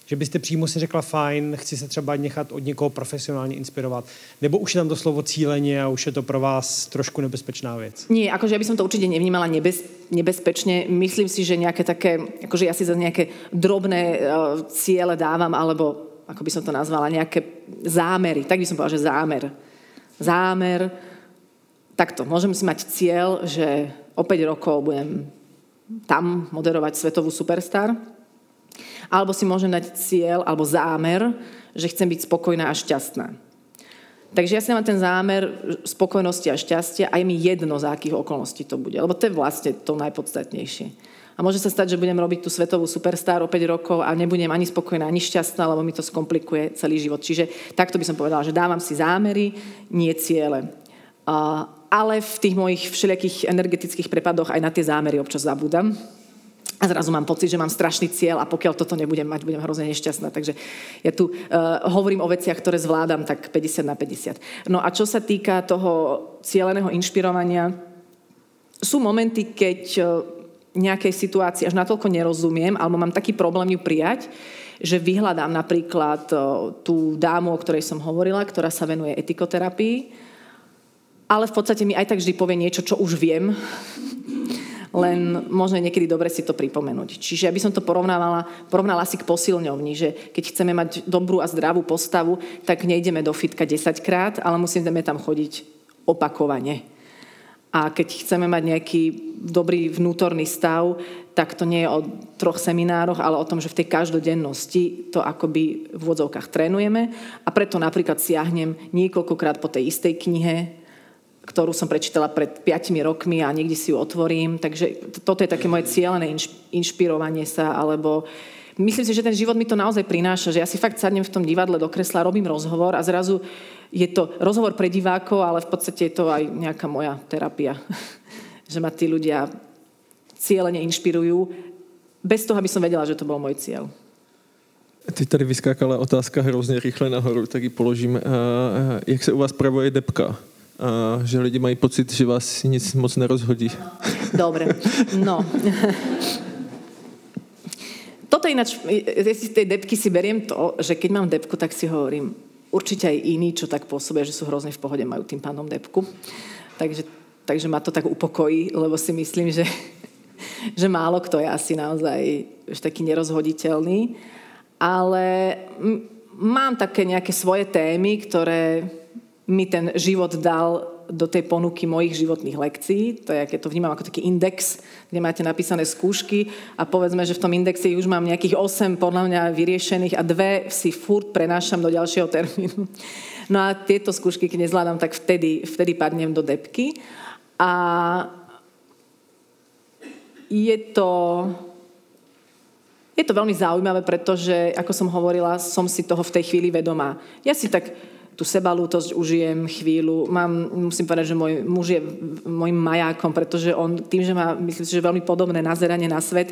Že byste přímo si řekla, fajn, chci se třeba nechat od někoho profesionálně inspirovat. Nebo už je tam to slovo cílenie a už je to pro vás trošku nebezpečná věc? Nie, akože ja by to určite nevnímala nebez, nebezpečne. Myslím si, že nejaké také, akože ja si za nejaké drobné uh, ciele dávam, alebo ako by som to nazvala, nejaké zámery. Tak by som povedala, že zámer. Zámer. Takto, môžem si mať cieľ, že o 5 rokov budem tam moderovať svetovú superstar, alebo si môžem dať cieľ alebo zámer, že chcem byť spokojná a šťastná. Takže ja si mám ten zámer spokojnosti a šťastia a je mi jedno, za akých okolností to bude. Lebo to je vlastne to najpodstatnejšie. A môže sa stať, že budem robiť tú svetovú superstar o 5 rokov a nebudem ani spokojná, ani šťastná, lebo mi to skomplikuje celý život. Čiže takto by som povedala, že dávam si zámery, nie ciele. ale v tých mojich všelijakých energetických prepadoch aj na tie zámery občas zabúdam a zrazu mám pocit, že mám strašný cieľ a pokiaľ toto nebudem mať, budem hrozne nešťastná. Takže ja tu uh, hovorím o veciach, ktoré zvládam tak 50 na 50. No a čo sa týka toho cieľeného inšpirovania, sú momenty, keď uh, nejakej situácii až natoľko nerozumiem, alebo mám taký problém ju prijať, že vyhľadám napríklad uh, tú dámu, o ktorej som hovorila, ktorá sa venuje etikoterapii, ale v podstate mi aj tak vždy povie niečo, čo už viem len možno niekedy dobre si to pripomenúť. Čiže aby som to porovnávala, porovnala si k posilňovni, že keď chceme mať dobrú a zdravú postavu, tak nejdeme do fitka 10 krát, ale musíme tam chodiť opakovane. A keď chceme mať nejaký dobrý vnútorný stav, tak to nie je o troch seminároch, ale o tom, že v tej každodennosti to akoby v vodzovkách trénujeme. A preto napríklad siahnem niekoľkokrát po tej istej knihe, ktorú som prečítala pred 5 rokmi a niekde si ju otvorím. Takže toto je také moje cieľené inšpirovanie sa, alebo myslím si, že ten život mi to naozaj prináša, že ja si fakt sadnem v tom divadle do kresla, robím rozhovor a zrazu je to rozhovor pre divákov, ale v podstate je to aj nejaká moja terapia. že ma tí ľudia cieľene inšpirujú, bez toho, aby som vedela, že to bol môj cieľ. Teď tady vyskákala otázka hrozně rychle nahoru, tak ji položím. Jak se u vás pravuje depka? a že lidi mají pocit, že vás nic moc nerozhodí. Dobre, no. Toto ináč, z tej depky si beriem to, že keď mám depku, tak si hovorím, určite aj iní, čo tak pôsobia, že sú hrozne v pohode, majú tým pánom depku. Takže, takže ma to tak upokojí, lebo si myslím, že, že málo kto je asi naozaj už taký nerozhoditeľný. Ale mám také nejaké svoje témy, ktoré mi ten život dal do tej ponuky mojich životných lekcií. To je, keď to vnímam ako taký index, kde máte napísané skúšky a povedzme, že v tom indexe už mám nejakých 8 podľa mňa vyriešených a dve si furt prenášam do ďalšieho termínu. No a tieto skúšky, keď nezvládam, tak vtedy, vtedy padnem do depky. A je to, je to veľmi zaujímavé, pretože, ako som hovorila, som si toho v tej chvíli vedomá. Ja si tak tú sebalútosť užijem chvíľu. Mám, musím povedať, že môj muž je môjim majákom, pretože on tým, že má, myslím si, že veľmi podobné nazeranie na svet,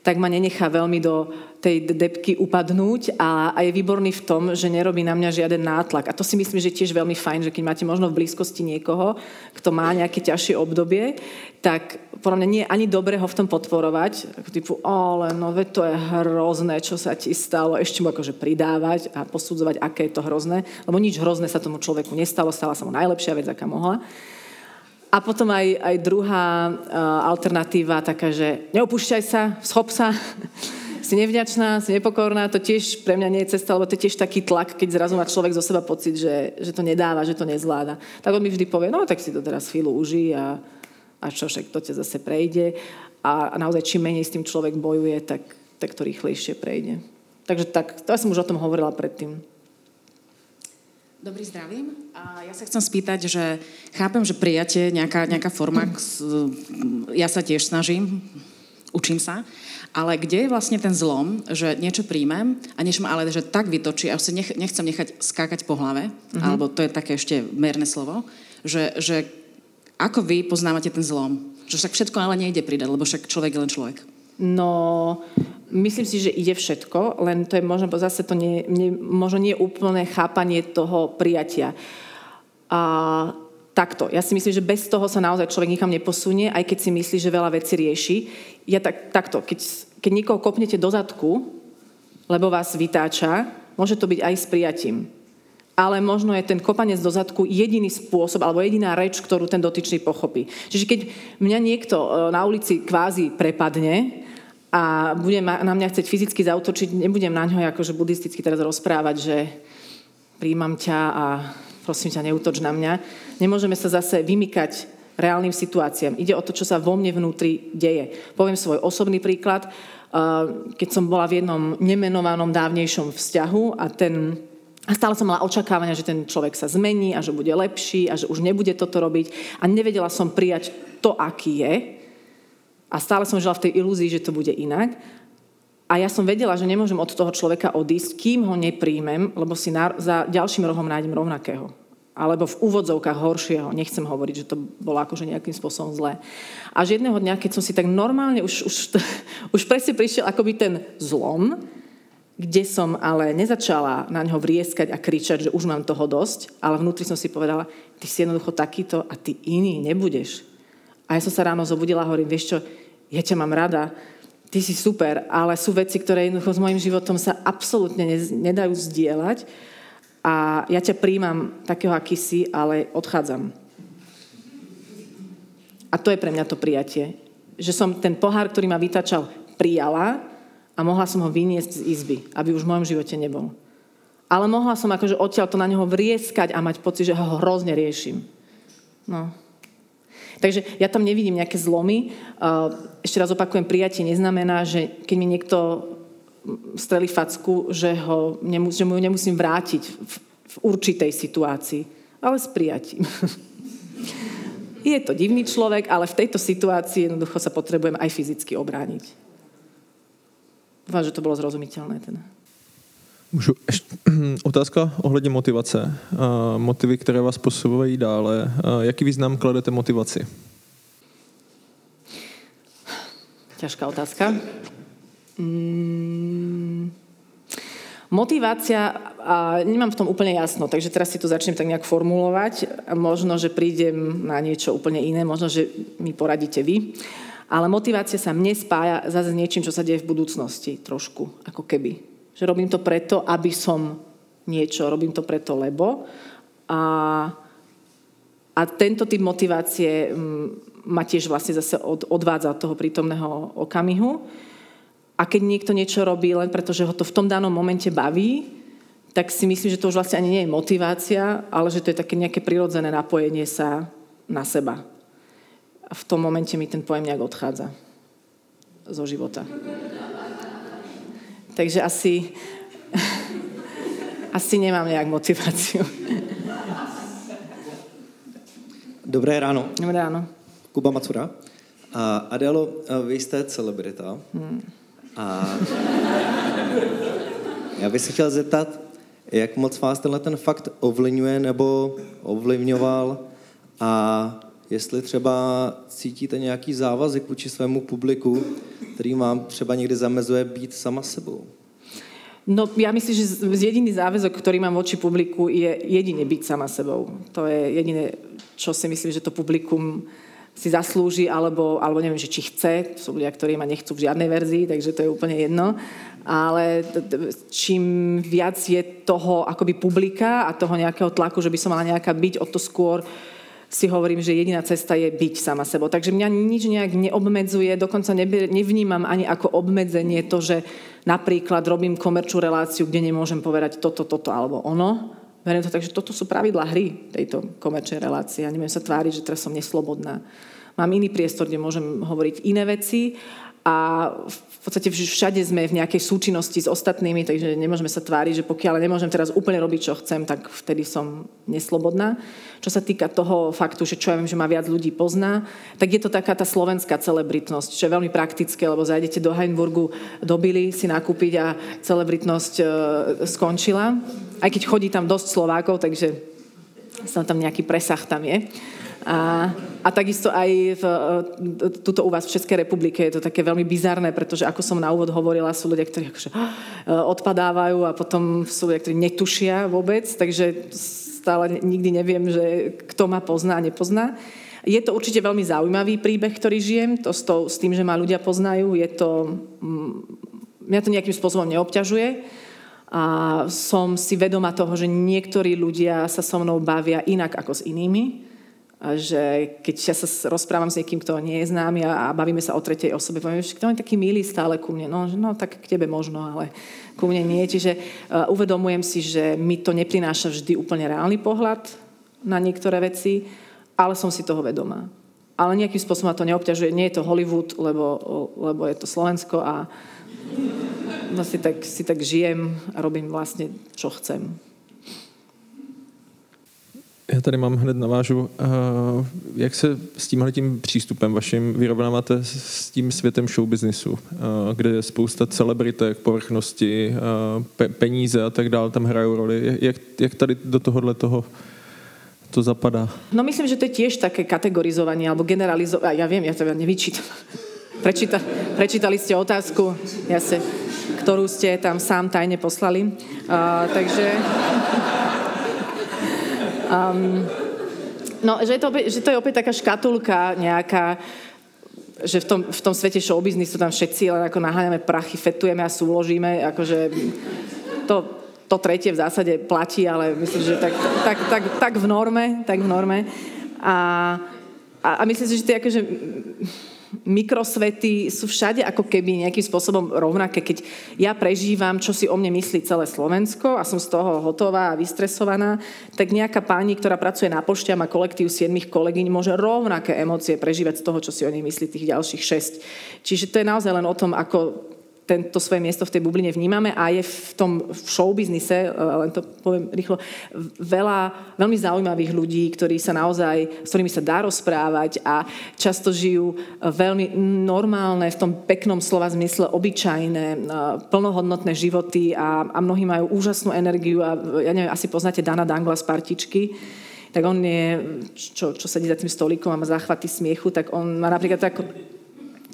tak ma nenechá veľmi do tej depky upadnúť a, a je výborný v tom, že nerobí na mňa žiaden nátlak. A to si myslím, že tiež veľmi fajn, že keď máte možno v blízkosti niekoho, kto má nejaké ťažšie obdobie, tak podľa mňa nie je ani dobre ho v tom podporovať, ako typu, ale no ve to je hrozné, čo sa ti stalo, ešte mu akože pridávať a posudzovať, aké je to hrozné, lebo nič hrozné sa tomu človeku nestalo, stala sa mu najlepšia vec, aká mohla. A potom aj, aj druhá uh, alternatíva taká, že neopúšťaj sa, schop sa, si nevďačná, si nepokorná, to tiež pre mňa nie je cesta, lebo to je tiež taký tlak, keď zrazu má človek zo seba pocit, že, že to nedáva, že to nezvláda. Tak on mi vždy povie, no tak si to teraz chvíľu uží a, a čo však to ťa zase prejde. A, a naozaj čím menej s tým človek bojuje, tak, tak to rýchlejšie prejde. Takže tak, to ja som už o tom hovorila predtým. Dobrý zdravím. A ja sa chcem spýtať, že chápem, že prijatie, nejaká, nejaká forma, ja sa tiež snažím, učím sa, ale kde je vlastne ten zlom, že niečo príjmem a niečo ma ale že tak vytočí a už si nech, nechcem nechať skákať po hlave, uh-huh. alebo to je také ešte merné slovo, že, že ako vy poznávate ten zlom? Že však všetko ale nejde pridať, lebo však človek je len človek. No, myslím si, že ide všetko, len to je možno zase to nie, nie, možno nie úplné chápanie toho prijatia. A takto. Ja si myslím, že bez toho sa naozaj človek nikam neposunie, aj keď si myslí, že veľa vecí rieši. Ja tak, takto, keď, keď niekoho kopnete do zadku, lebo vás vytáča, môže to byť aj s prijatím. Ale možno je ten kopanec do zadku jediný spôsob alebo jediná reč, ktorú ten dotyčný pochopí. Čiže keď mňa niekto e, na ulici kvázi prepadne a bude na mňa chcieť fyzicky zautočiť, nebudem na ňo akože buddhisticky teraz rozprávať, že príjmam ťa a prosím ťa, neutoč na mňa. Nemôžeme sa zase vymykať reálnym situáciám. Ide o to, čo sa vo mne vnútri deje. Poviem svoj osobný príklad. Keď som bola v jednom nemenovanom dávnejšom vzťahu a ten a stále som mala očakávania, že ten človek sa zmení a že bude lepší a že už nebude toto robiť. A nevedela som prijať to, aký je. A stále som žila v tej ilúzii, že to bude inak. A ja som vedela, že nemôžem od toho človeka odísť, kým ho nepríjmem, lebo si na, za ďalším rohom nájdem rovnakého alebo v úvodzovkách horšieho. Nechcem hovoriť, že to bolo akože nejakým spôsobom zlé. A jedného dňa, keď som si tak normálne, už, už, už presne prišiel akoby ten zlom, kde som ale nezačala na ňo vrieskať a kričať, že už mám toho dosť, ale vnútri som si povedala, ty si jednoducho takýto a ty iný nebudeš. A ja som sa ráno zobudila a hovorím, vieš čo, ja ťa mám rada, ty si super, ale sú veci, ktoré jednoducho s mojim životom sa absolútne nedajú zdieľať a ja ťa príjmam takého, aký si, ale odchádzam. A to je pre mňa to prijatie. Že som ten pohár, ktorý ma vytačal, prijala a mohla som ho vyniesť z izby, aby už v mojom živote nebol. Ale mohla som akože odtiaľ to na neho vrieskať a mať pocit, že ho hrozne riešim. No. Takže ja tam nevidím nejaké zlomy. Ešte raz opakujem, prijatie neznamená, že keď mi niekto streli facku, že, ho že mu ju nemusím vrátiť v, v určitej situácii, ale s prijatím. Je to divný človek, ale v tejto situácii jednoducho sa potrebujem aj fyzicky obrániť. Dúfam, že to bolo zrozumiteľné. Teda. Můžu ještě, otázka ohledně motivace. Uh, motivy, které vás posouvají dále. Uh, jaký význam kladete motivaci? Ťažká otázka. Mm, motivácia, a nemám v tom úplne jasno, takže teraz si to začnem tak nejak formulovať. Možno, že prídem na niečo úplne iné, možno, že mi poradíte vy. Ale motivácia sa mne spája zase s niečím, čo sa deje v budúcnosti trošku, ako keby. Že robím to preto, aby som niečo, robím to preto, lebo. A, a tento typ motivácie mm, ma tiež vlastne zase od, odvádza od toho prítomného okamihu. A keď niekto niečo robí len preto, že ho to v tom danom momente baví, tak si myslím, že to už vlastne ani nie je motivácia, ale že to je také nejaké prirodzené napojenie sa na seba. A v tom momente mi ten pojem nejak odchádza zo života. Takže asi, asi nemám nejak motiváciu. Dobré ráno. Dobré ráno. Kuba Macura. A Adelo, vy jste celebrita. Hmm. A já bych se chtěl zeptat, jak moc vás tenhle ten fakt ovlivňuje nebo ovlivňoval a jestli třeba cítíte nějaký závazek vůči svému publiku, který vám třeba někdy zamezuje být sama sebou. No ja myslím, že jediný záväzok, ktorý mám voči publiku, je jedine byť sama sebou. To je jediné, čo si myslím, že to publikum si zaslúži, alebo, alebo neviem, že či chce. Sú ľudia, ktorí ma nechcú v žiadnej verzii, takže to je úplne jedno. Ale čím viac je toho akoby publika a toho nejakého tlaku, že by som mala nejaká byť, o to skôr si hovorím, že jediná cesta je byť sama sebou. Takže mňa nič nejak neobmedzuje, dokonca nevnímam ani ako obmedzenie to, že napríklad robím komerčnú reláciu, kde nemôžem povedať toto, toto alebo ono, Verím to tak, že toto sú pravidlá hry tejto komerčnej relácie. Ja neviem sa tváriť, že teraz som neslobodná. Mám iný priestor, kde môžem hovoriť iné veci a v podstate všade sme v nejakej súčinnosti s ostatnými, takže nemôžeme sa tváriť, že pokiaľ nemôžem teraz úplne robiť, čo chcem, tak vtedy som neslobodná. Čo sa týka toho faktu, že čo ja viem, že ma viac ľudí pozná, tak je to taká tá slovenská celebritnosť, čo je veľmi praktické, lebo zajdete do Heinburgu, do Billy si nakúpiť a celebritnosť e, skončila. Aj keď chodí tam dosť Slovákov, takže tam nejaký presah tam je. A, a takisto aj v, e, tuto u vás v Českej republike je to také veľmi bizarné, pretože ako som na úvod hovorila, sú ľudia, ktorí akože, e, odpadávajú a potom sú ľudia, ktorí netušia vôbec, takže stále nikdy neviem, že kto ma pozná a nepozná. Je to určite veľmi zaujímavý príbeh, ktorý žijem, to s, to, s tým, že ma ľudia poznajú, je to, mm, mňa to nejakým spôsobom neobťažuje a som si vedoma toho, že niektorí ľudia sa so mnou bavia inak ako s inými že keď ja sa rozprávam s niekým, kto nie je známy a, bavíme sa o tretej osobe, poviem, že kto je taký milý stále ku mne, no, no tak k tebe možno, ale ku mne nie. Čiže uh, uvedomujem si, že mi to neprináša vždy úplne reálny pohľad na niektoré veci, ale som si toho vedomá. Ale nejakým spôsobom ma to neobťažuje. Nie je to Hollywood, lebo, lebo je to Slovensko a si, tak, si tak žijem a robím vlastne, čo chcem. Tady mám hned navážu. Jak se s tímhle tím přístupem vaším vyrovnáváte s tím světem showbiznisu, kde je spousta celebritek, povrchnosti, peníze a tak dále tam hrajou roli. Jak, jak tady do tohohle toho to zapadá? No myslím, že to je tiež také kategorizovanie alebo generalizovanie. Ja viem, ja to nevyčítam. Prečíta, prečítali ste otázku, ja ktorú ste tam sám tajne poslali. Uh, takže... Um, no, že, je to, že to je opäť taká škatulka nejaká, že v tom, v tom svete showbiznisu tam všetci len ako naháňame prachy, fetujeme a súložíme, akože to, to tretie v zásade platí, ale myslím, že tak, tak, tak, tak v norme, tak v norme. A, a, a myslím si, že to je akože mikrosvety sú všade ako keby nejakým spôsobom rovnaké. Keď ja prežívam, čo si o mne myslí celé Slovensko a som z toho hotová a vystresovaná, tak nejaká pani, ktorá pracuje na pošte a má kolektív siedmých kolegyň, môže rovnaké emócie prežívať z toho, čo si o nej myslí tých ďalších šesť. Čiže to je naozaj len o tom, ako tento svoje miesto v tej bubline vnímame a je v tom v showbiznise, e, len to poviem rýchlo, veľa veľmi zaujímavých ľudí, ktorí sa naozaj, s ktorými sa dá rozprávať a často žijú veľmi normálne, v tom peknom slova zmysle obyčajné, e, plnohodnotné životy a, a mnohí majú úžasnú energiu a ja neviem, asi poznáte Dana Dangla z Partičky, tak on je, čo, čo sedí za tým stolikom a má záchvaty smiechu, tak on má napríklad tak,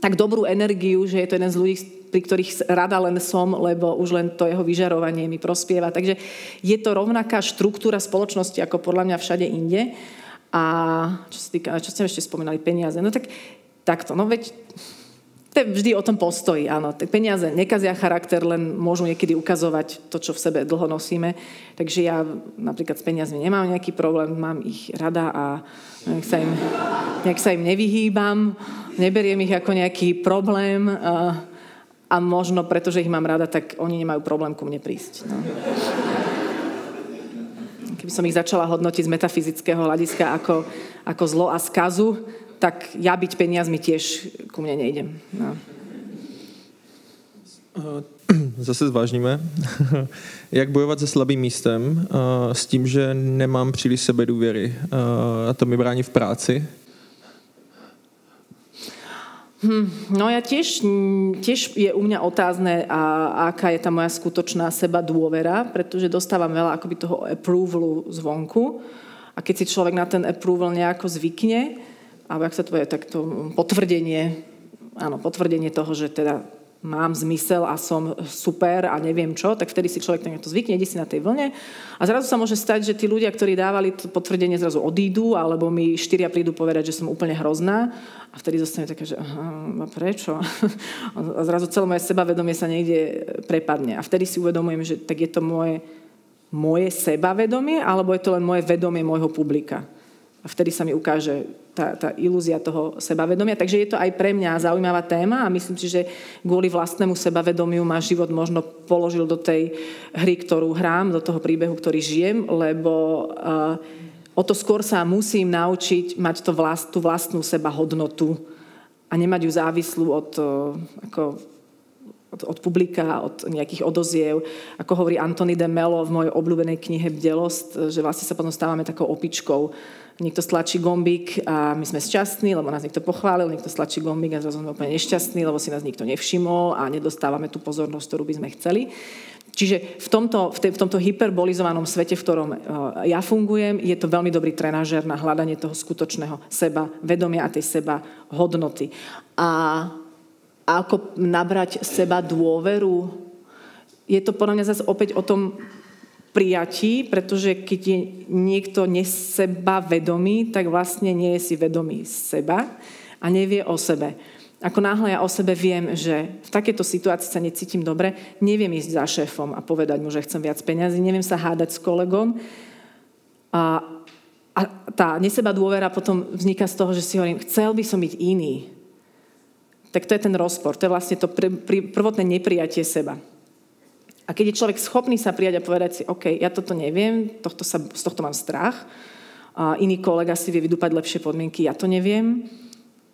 tak dobrú energiu, že je to jeden z ľudí, pri ktorých rada len som, lebo už len to jeho vyžarovanie mi prospieva. Takže je to rovnaká štruktúra spoločnosti ako podľa mňa všade inde. A čo sa týka, čo ste ešte spomínali, peniaze. No tak takto, no veď to vždy o tom postoji, áno. Peniaze nekazia charakter, len môžu niekedy ukazovať to, čo v sebe dlho nosíme. Takže ja napríklad s peniazmi nemám nejaký problém, mám ich rada a nejak sa im, nejak sa im nevyhýbam, neberiem ich ako nejaký problém. Uh, a možno preto, že ich mám rada, tak oni nemajú problém ku mne prísť. No. Keby som ich začala hodnotiť z metafyzického hľadiska ako, ako zlo a skazu, tak ja byť peniazmi tiež ku mne nejdem. No. Zase zvážníme. Jak bojovat se slabým místem s tím, že nemám příliš sebe důvěry a to mi brání v práci? Hm, no ja tiež, tiež je u mňa otázne, a, aká je tá moja skutočná seba dôvera, pretože dostávam veľa akoby toho approvalu zvonku. A keď si človek na ten approval nejako zvykne, alebo ak sa to je, tak to potvrdenie, áno, potvrdenie toho, že teda mám zmysel a som super a neviem čo, tak vtedy si človek to zvykne, ide si na tej vlne a zrazu sa môže stať, že tí ľudia, ktorí dávali to potvrdenie, zrazu odídu alebo mi štyria prídu povedať, že som úplne hrozná a vtedy zostane také, že aha, prečo? A zrazu celé moje sebavedomie sa niekde prepadne a vtedy si uvedomujem, že tak je to moje, moje sebavedomie alebo je to len moje vedomie môjho publika. A vtedy sa mi ukáže tá, tá ilúzia toho sebavedomia. Takže je to aj pre mňa zaujímavá téma a myslím si, že kvôli vlastnému sebavedomiu ma život možno položil do tej hry, ktorú hrám, do toho príbehu, ktorý žijem, lebo uh, o to skôr sa musím naučiť mať to vlast, tú vlastnú seba hodnotu a nemať ju závislú od, uh, ako, od, od publika, od nejakých odoziev. Ako hovorí Antony de Melo v mojej obľúbenej knihe Bdelost, že vlastne sa potom stávame takou opičkou niekto stlačí gombík a my sme šťastní, lebo nás niekto pochválil, niekto stlačí gombík a zrazu sme úplne nešťastní, lebo si nás nikto nevšimol a nedostávame tú pozornosť, ktorú by sme chceli. Čiže v tomto, v, te, v tomto hyperbolizovanom svete, v ktorom uh, ja fungujem, je to veľmi dobrý trenažer na hľadanie toho skutočného seba, vedomia a tej seba hodnoty. A ako nabrať seba dôveru, je to podľa mňa zase opäť o tom prijatí, pretože keď je niekto neseba vedomý, tak vlastne nie je si vedomý seba a nevie o sebe. Ako náhle ja o sebe viem, že v takejto situácii sa necítim dobre, neviem ísť za šéfom a povedať mu, že chcem viac peňazí, neviem sa hádať s kolegom. A, a tá neseba dôvera potom vzniká z toho, že si hovorím, chcel by som byť iný. Tak to je ten rozpor, to je vlastne to pr- pr- prvotné neprijatie seba. A keď je človek schopný sa prijať a povedať si, OK, ja toto neviem, tohto sa, z tohto mám strach, a iný kolega si vie vydúpať lepšie podmienky, ja to neviem,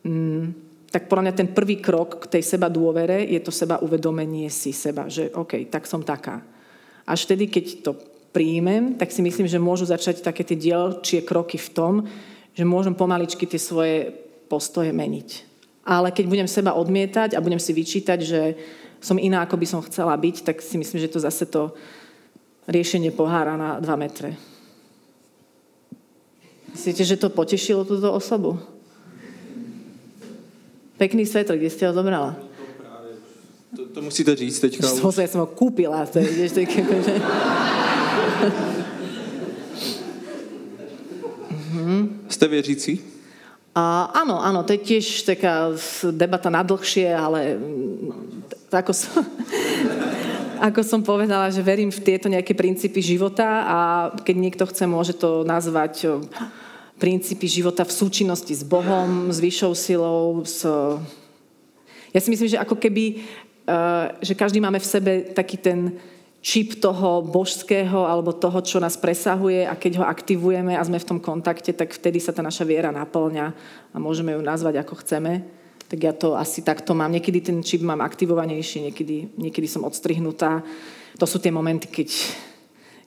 mm, tak podľa mňa ten prvý krok k tej seba dôvere je to seba uvedomenie si seba, že OK, tak som taká. Až vtedy, keď to príjmem, tak si myslím, že môžu začať také tie dielčie kroky v tom, že môžem pomaličky tie svoje postoje meniť. Ale keď budem seba odmietať a budem si vyčítať, že som iná, ako by som chcela byť, tak si myslím, že to zase to riešenie pohára na dva metre. Myslíte, že to potešilo túto osobu? Pekný svetok, kde ste ho zobrala? To, to musíte říct teďka. To ja som ho kúpila. To je, tak, akože... Ste věřící? Áno, áno, to je tiež taká debata na dlhšie, ale ako som, ako som povedala, že verím v tieto nejaké princípy života a keď niekto chce, môže to nazvať princípy života v súčinnosti s Bohom, s vyššou silou. S... Ja si myslím, že ako keby, uh, že každý máme v sebe taký ten čip toho božského alebo toho, čo nás presahuje a keď ho aktivujeme a sme v tom kontakte, tak vtedy sa tá naša viera naplňa a môžeme ju nazvať ako chceme. Tak ja to asi takto mám. Niekedy ten čip mám aktivovanejší, niekedy, niekedy som odstrihnutá. To sú tie momenty, keď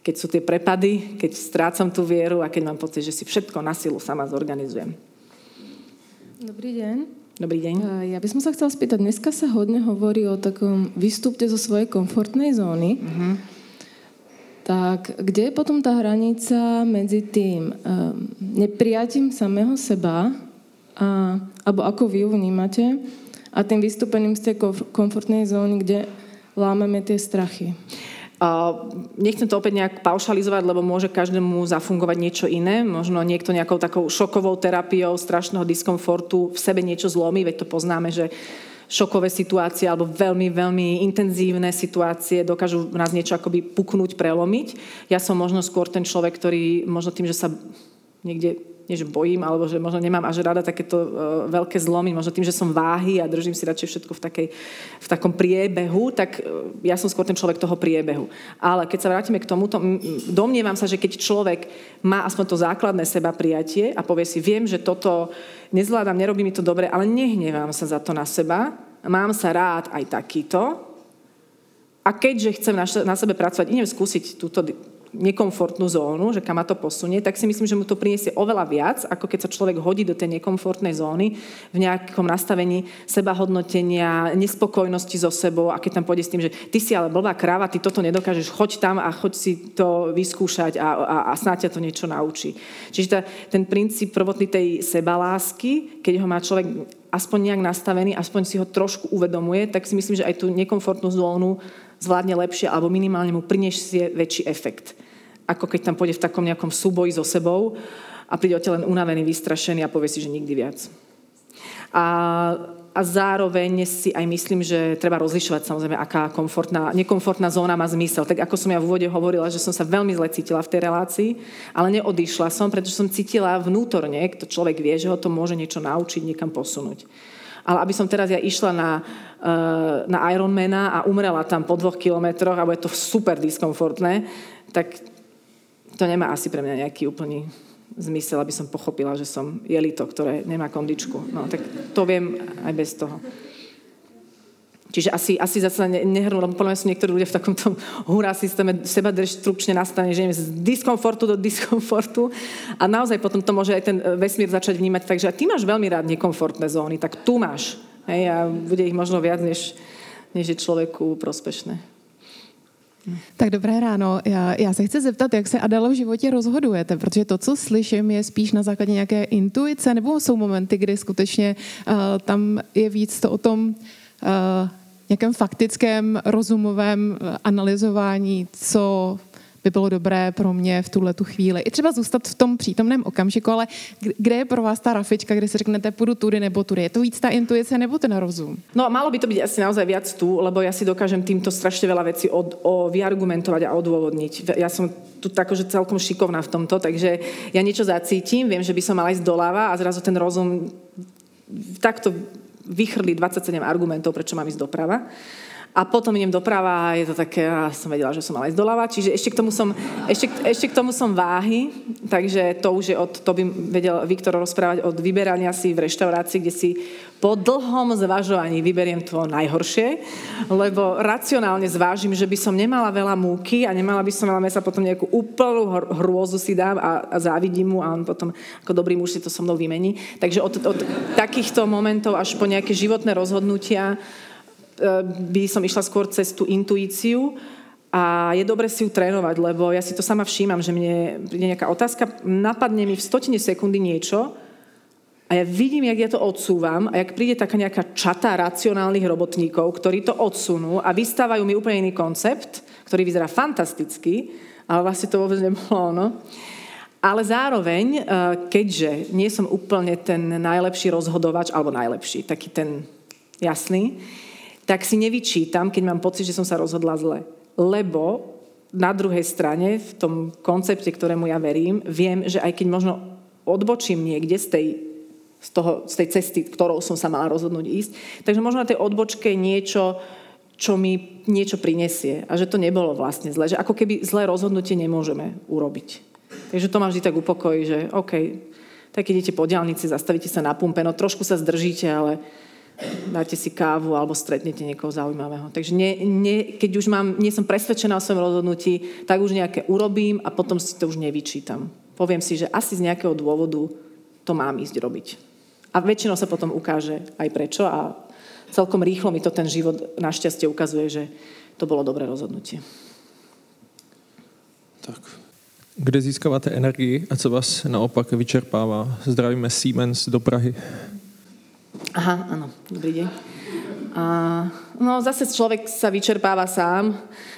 keď sú tie prepady, keď strácam tú vieru a keď mám pocit, že si všetko na silu sama zorganizujem. Dobrý deň. Dobrý deň. Ja by som sa chcela spýtať, dneska sa hodne hovorí o takom vystúpte zo svojej komfortnej zóny. Uh-huh. Tak kde je potom tá hranica medzi tým um, neprijatím samého seba, a, alebo ako vy ju vnímate, a tým vystúpením z tej komfortnej zóny, kde lámeme tie strachy? Nechcem to opäť nejak paušalizovať, lebo môže každému zafungovať niečo iné. Možno niekto nejakou takou šokovou terapiou strašného diskomfortu v sebe niečo zlomí, veď to poznáme, že šokové situácie alebo veľmi, veľmi intenzívne situácie dokážu nás niečo akoby puknúť, prelomiť. Ja som možno skôr ten človek, ktorý možno tým, že sa niekde nie bojím, alebo že možno nemám až rada takéto uh, veľké zlomy, možno tým, že som váhy a držím si radšej všetko v, takej, v takom priebehu, tak uh, ja som skôr ten človek toho priebehu. Ale keď sa vrátime k tomuto, domnievam sa, že keď človek má aspoň to základné seba prijatie a povie si, viem, že toto nezvládam, nerobí mi to dobre, ale nehnevám sa za to na seba, mám sa rád aj takýto, a keďže chcem na sebe pracovať, idem skúsiť túto nekomfortnú zónu, že kam ma to posunie, tak si myslím, že mu to priniesie oveľa viac, ako keď sa človek hodí do tej nekomfortnej zóny v nejakom nastavení sebahodnotenia, nespokojnosti so sebou a keď tam pôjde s tým, že ty si ale blbá kráva, ty toto nedokážeš, choď tam a choď si to vyskúšať a, a, a snáď ťa to niečo naučí. Čiže tá, ten princíp prvotný tej sebalásky, keď ho má človek aspoň nejak nastavený, aspoň si ho trošku uvedomuje, tak si myslím, že aj tú nekomfortnú zónu zvládne lepšie alebo minimálne mu priniesie väčší efekt ako keď tam pôjde v takom nejakom súboji so sebou a príde len unavený, vystrašený a povie si, že nikdy viac. A, a zároveň si aj myslím, že treba rozlišovať samozrejme, aká komfortná, nekomfortná zóna má zmysel. Tak ako som ja v úvode hovorila, že som sa veľmi zle cítila v tej relácii, ale neodišla som, pretože som cítila vnútorne, to človek vie, že ho to môže niečo naučiť, niekam posunúť. Ale aby som teraz ja išla na, eh, na Ironmana a umrela tam po dvoch kilometroch a bude to super diskomfortné, tak to nemá asi pre mňa nejaký úplný zmysel, aby som pochopila, že som jelito, ktoré nemá kondičku. No, tak to viem aj bez toho. Čiže asi, asi zase ne, nehrnú, lebo podľa mňa sú niektorí ľudia v takomto hurá systéme seba destrukčne nastane, že z diskomfortu do diskomfortu a naozaj potom to môže aj ten vesmír začať vnímať tak, že ty máš veľmi rád nekomfortné zóny, tak tu máš. Hej, a bude ich možno viac, než, než je človeku prospešné. Tak dobré ráno. Já, já se chci zeptat, jak se Adelo v životě rozhodujete, protože to, co slyším, je spíš na základě nějaké intuice, nebo jsou momenty, kdy skutečně uh, tam je víc to o tom uh, nějakém faktickém, rozumovém uh, analyzování, co by bylo dobré pro mě v tuhle tu chvíli. I třeba zůstat v tom přítomném okamžiku, ale kde je pro vás ta rafička, kde si řeknete, půjdu tudy nebo tudy? Je to víc ta intuice nebo ten rozum? No malo by to byť asi naozaj viac tu, lebo ja si dokážem týmto strašne veľa vecí od, o, vyargumentovať a odôvodniť. Ja som tu že celkom šikovná v tomto, takže ja niečo zacítim, viem, že by som mala ísť doľava a zrazu ten rozum takto vychrli 27 argumentov, prečo mám ísť doprava a potom idem doprava a je to také, a som vedela, že som mala ísť doľava, čiže ešte k tomu som, ešte, ešte k tomu som váhy, takže to už je od, to by vedel Viktor rozprávať od vyberania si v reštaurácii, kde si po dlhom zvažovaní vyberiem to najhoršie, lebo racionálne zvážim, že by som nemala veľa múky a nemala by som veľa mesa, potom nejakú úplnú hrôzu si dám a, a závidím mu a on potom ako dobrý muž si to so mnou vymení. Takže od, od takýchto momentov až po nejaké životné rozhodnutia by som išla skôr cez tú intuíciu a je dobre si ju trénovať, lebo ja si to sama všímam, že mne príde nejaká otázka, napadne mi v stotine sekundy niečo a ja vidím, jak ja to odsúvam a jak príde taká nejaká čata racionálnych robotníkov, ktorí to odsunú a vystávajú mi úplne iný koncept, ktorý vyzerá fantasticky, ale vlastne to vôbec nebolo ono. Ale zároveň, eh, keďže nie som úplne ten najlepší rozhodovač, alebo najlepší, taký ten jasný, tak si nevyčítam, keď mám pocit, že som sa rozhodla zle. Lebo na druhej strane, v tom koncepte, ktorému ja verím, viem, že aj keď možno odbočím niekde z tej, z, toho, z tej cesty, ktorou som sa mala rozhodnúť ísť, takže možno na tej odbočke niečo, čo mi niečo prinesie. A že to nebolo vlastne zle. Že ako keby zlé rozhodnutie nemôžeme urobiť. Takže to ma vždy tak upokojí, že OK, tak idete po diálnici, zastavíte sa na pumpe, no trošku sa zdržíte, ale dáte si kávu alebo stretnete niekoho zaujímavého. Takže nie, nie, keď už mám, nie som presvedčená o svojom rozhodnutí, tak už nejaké urobím a potom si to už nevyčítam. Poviem si, že asi z nejakého dôvodu to mám ísť robiť. A väčšinou sa potom ukáže aj prečo a celkom rýchlo mi to ten život našťastie ukazuje, že to bolo dobré rozhodnutie. Tak. Kde získáváte energii a co vás naopak vyčerpává? Zdravíme Siemens do Prahy. Aha, áno, dobrý deň. A, no zase človek sa vyčerpáva sám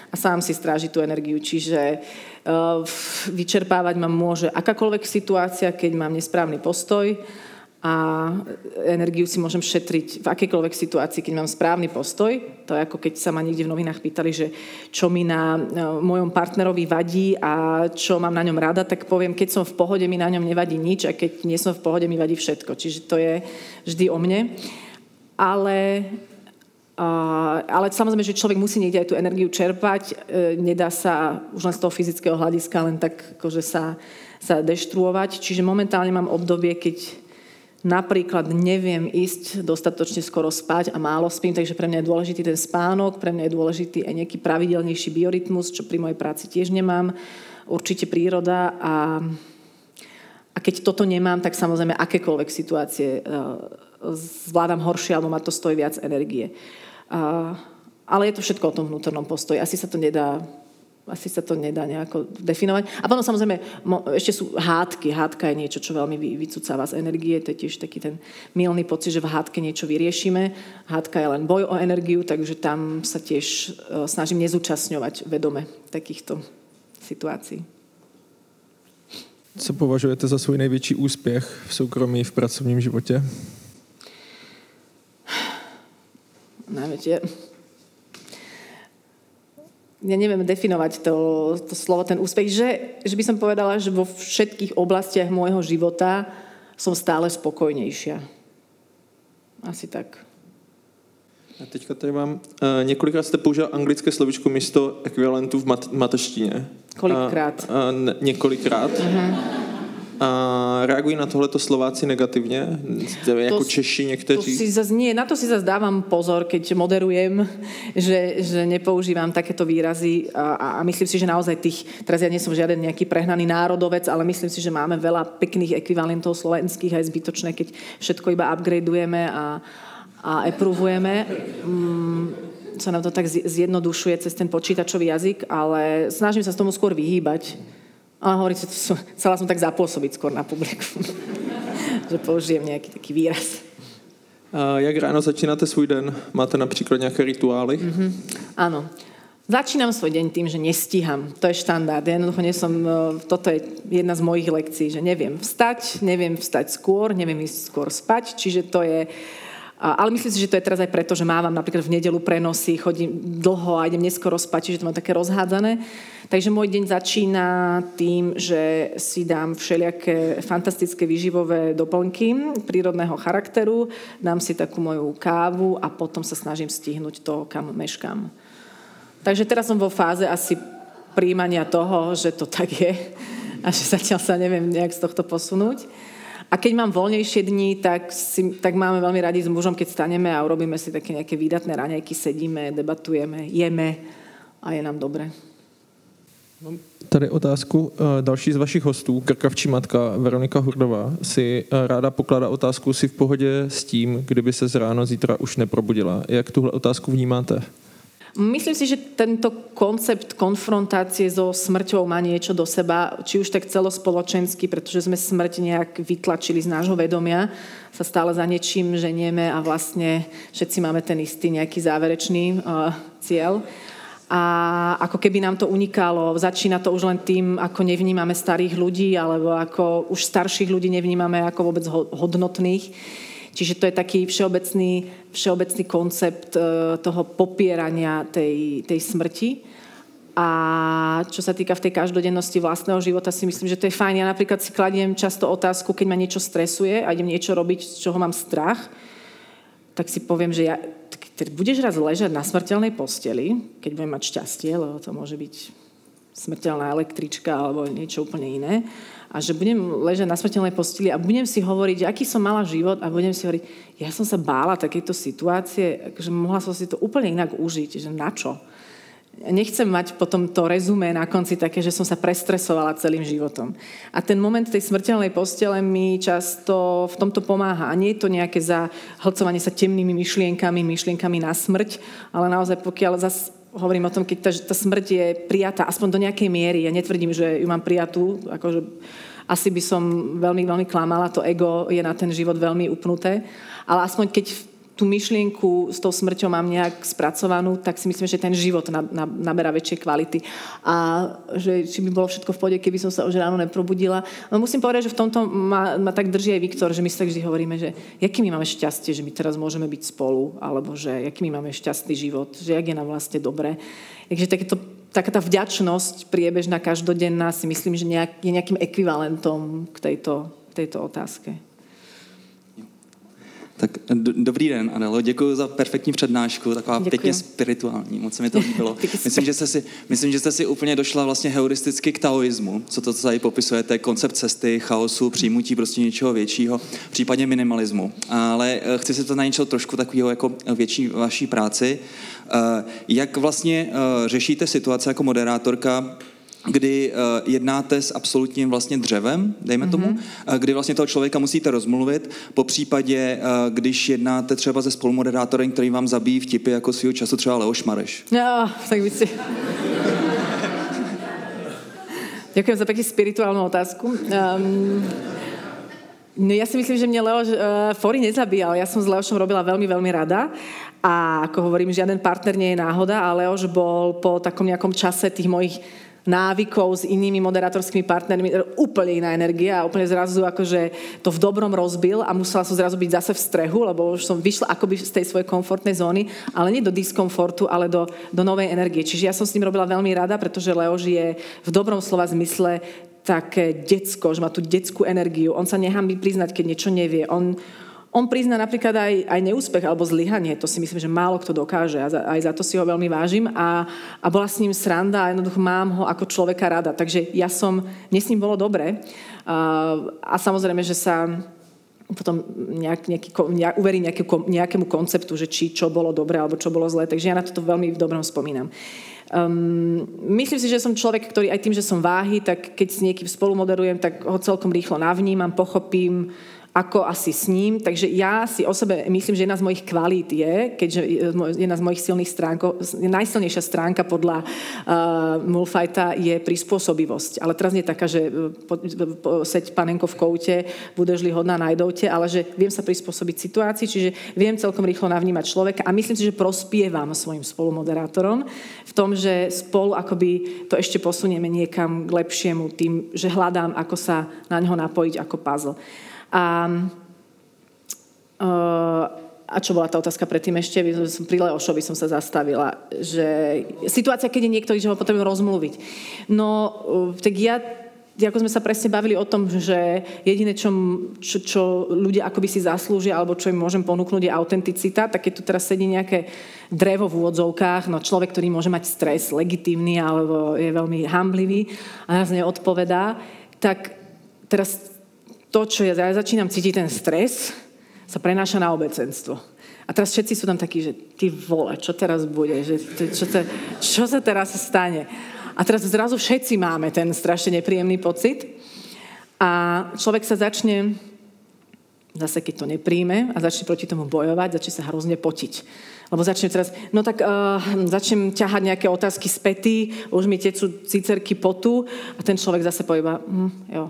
a sám si stráži tú energiu, čiže uh, vyčerpávať ma môže akákoľvek situácia, keď mám nesprávny postoj, a energiu si môžem šetriť v akejkoľvek situácii, keď mám správny postoj. To je ako keď sa ma niekde v novinách pýtali, že čo mi na mojom partnerovi vadí a čo mám na ňom rada, tak poviem, keď som v pohode, mi na ňom nevadí nič a keď nie som v pohode, mi vadí všetko. Čiže to je vždy o mne. Ale ale samozrejme, že človek musí niekde aj tú energiu čerpať. E, nedá sa už len z toho fyzického hľadiska len tak akože sa, sa deštruovať. Čiže momentálne mám obdobie, keď napríklad neviem ísť dostatočne skoro spať a málo spím, takže pre mňa je dôležitý ten spánok, pre mňa je dôležitý aj nejaký pravidelnejší biorytmus, čo pri mojej práci tiež nemám, určite príroda a, a keď toto nemám, tak samozrejme akékoľvek situácie uh, zvládam horšie alebo ma to stojí viac energie. Ale je to všetko o tom vnútornom postoji. Asi sa to nedá asi sa to nedá nejako definovať. A potom samozrejme ešte sú hádky. Hádka je niečo, čo veľmi vycúcáva z energie. To je tiež taký ten milný pocit, že v hádke niečo vyriešime. Hádka je len boj o energiu, takže tam sa tiež e, snažím nezúčastňovať vedome takýchto situácií. Co považujete za svůj největší úspěch v soukromí, v pracovním životě? Najväčšie ja neviem definovať to, to slovo, ten úspech, že, že by som povedala, že vo všetkých oblastiach môjho života som stále spokojnejšia. Asi tak. A teďka tady mám, uh, několikrát jste použil anglické slovičko místo ekvivalentu v mat- mateštině. Kolikrát? Uh, uh, několikrát. Uh-huh. A reagují na tohleto Slováci negativně? Jako to, Češi někteří? To si zaz, nie, na to si zase dávam pozor, keď moderujem, že, že nepoužívam takéto výrazy a, a myslím si, že naozaj tých, teraz ja nie som žiaden nejaký prehnaný národovec, ale myslím si, že máme veľa pekných ekvivalentov slovenských aj zbytočné, keď všetko iba upgradeujeme a, a approvujeme. Mm, sa nám to tak zjednodušuje cez ten počítačový jazyk, ale snažím sa z tomu skôr vyhýbať ale hovoríte, to som, chcela som tak zapôsobiť skôr na publiku. že použijem nejaký taký výraz. A jak ráno začínáte svůj den? Máte například nějaké rituály? Mm-hmm. Áno. Začínam svoj deň tým, že nestíham. To je štandard. Jednoducho nie som, e, toto je jedna z mojich lekcií, že neviem vstať, neviem vstať skôr, neviem ísť skôr spať, čiže to je... Ale myslím si, že to je teraz aj preto, že mávam napríklad v nedelu prenosy, chodím dlho a idem neskoro spať, čiže to mám také rozhádzané. Takže môj deň začína tým, že si dám všelijaké fantastické výživové doplnky prírodného charakteru, dám si takú moju kávu a potom sa snažím stihnúť to, kam meškám. Takže teraz som vo fáze asi príjmania toho, že to tak je a že zatiaľ sa neviem nejak z tohto posunúť. A keď mám voľnejšie dni, tak, si, tak máme veľmi radi s mužom, keď staneme a urobíme si také nejaké výdatné raňajky, sedíme, debatujeme, jeme a je nám dobre. Tady otázku. Eh, další z vašich hostů, krkavčí matka Veronika Hurdová, si eh, ráda pokládá otázku, si v pohodě s tím, kdyby se z ráno zítra už neprobudila. Jak tuhle otázku vnímáte? Myslím si, že tento koncept konfrontácie so smrťou má niečo do seba, či už tak celospoločensky, pretože sme smrť nejak vytlačili z nášho vedomia, sa stále za niečím ženieme a vlastne všetci máme ten istý nejaký záverečný uh, cieľ. A ako keby nám to unikalo, začína to už len tým, ako nevnímame starých ľudí, alebo ako už starších ľudí nevnímame ako vôbec hodnotných. Čiže to je taký všeobecný, všeobecný koncept e, toho popierania tej, tej smrti. A čo sa týka v tej každodennosti vlastného života, si myslím, že to je fajn. Ja napríklad si kladiem často otázku, keď ma niečo stresuje a idem niečo robiť, z čoho mám strach, tak si poviem, že ja, budeš raz ležať na smrteľnej posteli, keď budem mať šťastie, lebo to môže byť smrteľná električka alebo niečo úplne iné a že budem ležať na smrteľnej posteli a budem si hovoriť, aký som mala život a budem si hovoriť, ja som sa bála takejto situácie, že mohla som si to úplne inak užiť, že na čo? Nechcem mať potom to rezumé na konci také, že som sa prestresovala celým životom. A ten moment tej smrteľnej postele mi často v tomto pomáha. A nie je to nejaké zahlcovanie sa temnými myšlienkami, myšlienkami na smrť, ale naozaj pokiaľ zase hovorím o tom, keď tá, tá smrť je prijatá aspoň do nejakej miery. Ja netvrdím, že ju mám prijatú, akože asi by som veľmi, veľmi klamala, to ego je na ten život veľmi upnuté, ale aspoň keď tú myšlienku s tou smrťou mám nejak spracovanú, tak si myslím, že ten život naberá väčšie kvality. A že či by bolo všetko v pôde, keby som sa už ráno neprobudila. No musím povedať, že v tomto ma, ma tak drží aj Viktor, že my sa tak vždy hovoríme, že jaký my máme šťastie, že my teraz môžeme byť spolu, alebo že aký my máme šťastný život, že jak je nám vlastne dobre. Takže takéto taká tá vďačnosť priebežná, každodenná si myslím, že nejak, je nejakým ekvivalentom k tejto, tejto otázke. Tak dobrý den, Anelo, děkuji za perfektní přednášku, taková děkuji. pěkně spirituální, moc se mi to líbilo. myslím, že jste si, myslím, že jste si úplně došla vlastně heuristicky k taoismu, co to tady popisujete, koncept cesty, chaosu, přijmutí prostě něčeho většího, případně minimalismu. Ale eh, chci se to na něco trošku takového jako větší vaší práci. Eh, jak vlastně eh, řešíte situace jako moderátorka, kdy uh, jednáte s absolutním vlastně dřevem, dejme mm-hmm. tomu, uh, kdy vlastně toho člověka musíte rozmluvit, po případě, uh, když jednáte třeba se spolumoderátorem, který vám zabíjí vtipy jako svého času třeba Leoš Mareš. No, tak by si... Ďakujem za pekne spirituálnu otázku. Um, no ja si myslím, že mne Leoš uh, Fori nezabíjal. Ja som s Leošom robila veľmi, veľmi rada. A ako hovorím, žiaden partner nie je náhoda, ale Leoš bol po takom nejakom čase tých mojich návykov s inými moderátorskými partnermi, úplne iná energia a úplne zrazu akože to v dobrom rozbil a musela som zrazu byť zase v strehu, lebo už som vyšla akoby z tej svojej komfortnej zóny, ale nie do diskomfortu, ale do, do novej energie. Čiže ja som s ním robila veľmi rada, pretože Leo žije v dobrom slova zmysle také decko, že má tú detskú energiu. On sa nechám priznať, keď niečo nevie. On, on prizná napríklad aj, aj neúspech alebo zlyhanie. To si myslím, že málo kto dokáže a za, aj za to si ho veľmi vážim. A, a bola s ním sranda a jednoducho mám ho ako človeka rada. Takže ja som, mne s ním bolo dobre. A, a samozrejme, že sa potom nejak, nejaký, nejak, uverí nejaký, nejakému konceptu, že či čo bolo dobre alebo čo bolo zlé. Takže ja na toto veľmi v dobrom spomínam. Um, myslím si, že som človek, ktorý aj tým, že som váhy, tak keď s niekým spolu moderujem, tak ho celkom rýchlo navnímam, pochopím, ako asi s ním. Takže ja si o sebe myslím, že jedna z mojich kvalít je, keďže jedna z mojich silných stránkov, najsilnejšia stránka podľa uh, Mulfajta je prispôsobivosť. Ale teraz nie taká, že po, po, seď panenko v koute, budeš-li hodná, najdovte, ale že viem sa prispôsobiť situácii, čiže viem celkom rýchlo navnímať človeka a myslím si, že prospievam svojim spolumoderátorom v tom, že spolu akoby to ešte posunieme niekam k lepšiemu tým, že hľadám, ako sa na ňo napojiť ako puzzle. A, a čo bola tá otázka predtým ešte? Pri Leošovi som sa zastavila, že situácia, keď je niekto, že ho potrebujem rozmluviť. No, uh, tak ja ako sme sa presne bavili o tom, že jediné, čo, čo, čo ľudia akoby si zaslúžia, alebo čo im môžem ponúknuť, je autenticita, tak keď tu teraz sedí nejaké drevo v úvodzovkách, no človek, ktorý môže mať stres, legitímny, alebo je veľmi hamblivý a nás neodpovedá, tak teraz to, čo ja, začínam cítiť ten stres, sa prenáša na obecenstvo. A teraz všetci sú tam takí, že ty vole, čo teraz bude, že, čo, te, čo sa teraz stane. A teraz zrazu všetci máme ten strašne nepríjemný pocit a človek sa začne, zase keď to nepríjme a začne proti tomu bojovať, začne sa hrozne potiť. Lebo začne teraz, no tak uh, začnem ťahať nejaké otázky späty, už mi tecú cicerky potu a ten človek zase povie, hm, jo,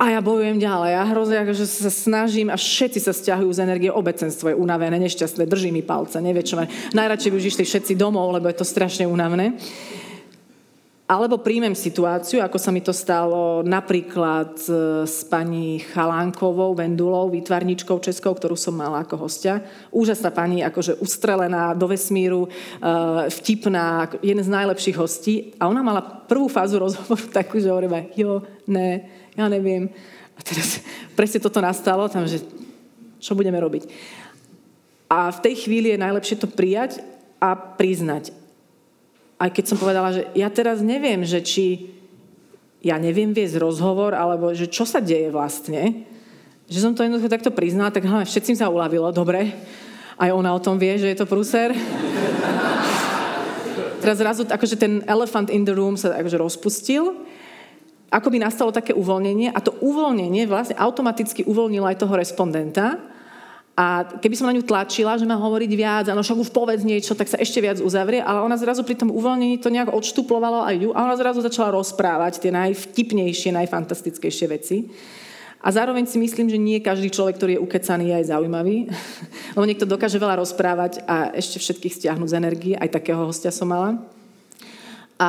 a ja bojujem ďalej. Ja hrozne akože sa snažím a všetci sa stiahujú z energie. Obecenstvo je unavené, nešťastné, drží mi palce, nevie čo. Najradšej by už išli všetci domov, lebo je to strašne unavené. Alebo príjmem situáciu, ako sa mi to stalo napríklad e, s pani Chalánkovou, Vendulou, výtvarničkou českou, ktorú som mala ako hostia. Úžasná pani, akože ustrelená do vesmíru, e, vtipná, jeden z najlepších hostí. A ona mala prvú fázu rozhovoru takú, že hovoríme, jo, ne, ja neviem. A teraz presne toto nastalo, tam, že čo budeme robiť. A v tej chvíli je najlepšie to prijať a priznať. Aj keď som povedala, že ja teraz neviem, že či ja neviem viesť rozhovor, alebo že čo sa deje vlastne. Že som to jednoducho takto priznala, tak hlavne všetkým sa uľavilo, dobre. Aj ona o tom vie, že je to prúser. Teraz zrazu akože ten elephant in the room sa akože rozpustil ako by nastalo také uvoľnenie a to uvoľnenie vlastne automaticky uvoľnilo aj toho respondenta a keby som na ňu tlačila, že má hovoriť viac, áno, však už povedz niečo, tak sa ešte viac uzavrie, ale ona zrazu pri tom uvoľnení to nejak odštuplovalo aj ju a ona zrazu začala rozprávať tie najvtipnejšie, najfantastickejšie veci. A zároveň si myslím, že nie každý človek, ktorý je ukecaný, je aj zaujímavý. Lebo niekto dokáže veľa rozprávať a ešte všetkých stiahnuť z energie. Aj takého hostia som mala. A,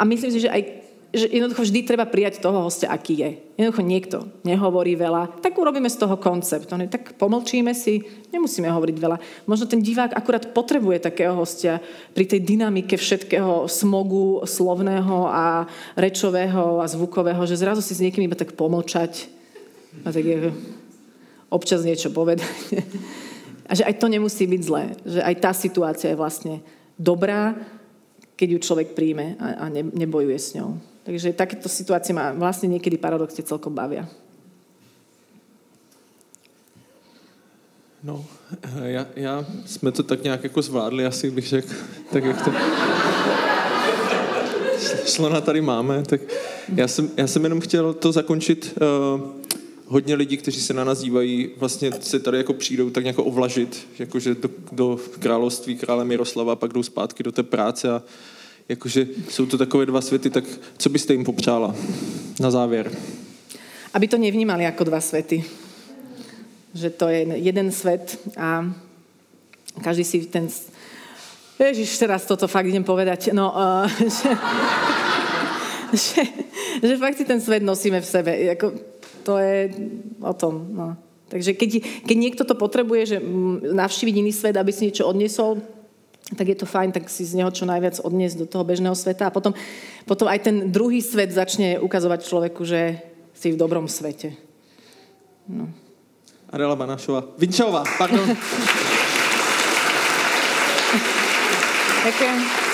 a myslím si, že aj že jednoducho vždy treba prijať toho hostia, aký je. Jednoducho niekto nehovorí veľa, tak urobíme z toho koncept. Tak pomlčíme si, nemusíme hovoriť veľa. Možno ten divák akurát potrebuje takého hostia pri tej dynamike všetkého smogu slovného a rečového a zvukového, že zrazu si s niekým iba tak pomlčať a tak je, občas niečo povedať. A že aj to nemusí byť zlé. Že aj tá situácia je vlastne dobrá, keď ju človek príjme a, a ne, nebojuje s ňou. Takže takéto situácie ma vlastne niekedy paradoxne celkom bavia. No, já, já, jsme to tak nějak jako zvládli, asi bych řekl, tak jak to šlo na tady máme, tak já jsem, já jsem jenom chtěl to zakončit. Uh, hodně lidí, kteří se na nás dívají, vlastně se tady jako přijdou tak nějak ovlažit, jakože do, do království krále Miroslava, pak jdou zpátky do té práce a jakože jsou to takové dva světy, tak co byste jim popřála na závěr? Aby to nevnímali jako dva svety. Že to je jeden svet a každý si ten... Ježiš, teraz toto fakt idem povedať. No, uh, že, že, že fakt si ten svet nosíme v sebe. Jako, to je o tom. No. Takže keď, keď niekto to potrebuje, že navštíviť iný svet, aby si niečo odnesol, tak je to fajn, tak si z neho čo najviac odniesť do toho bežného sveta a potom, potom aj ten druhý svet začne ukazovať človeku, že si v dobrom svete. No. Adela Banašová. Vinčová, pardon. Ďakujem.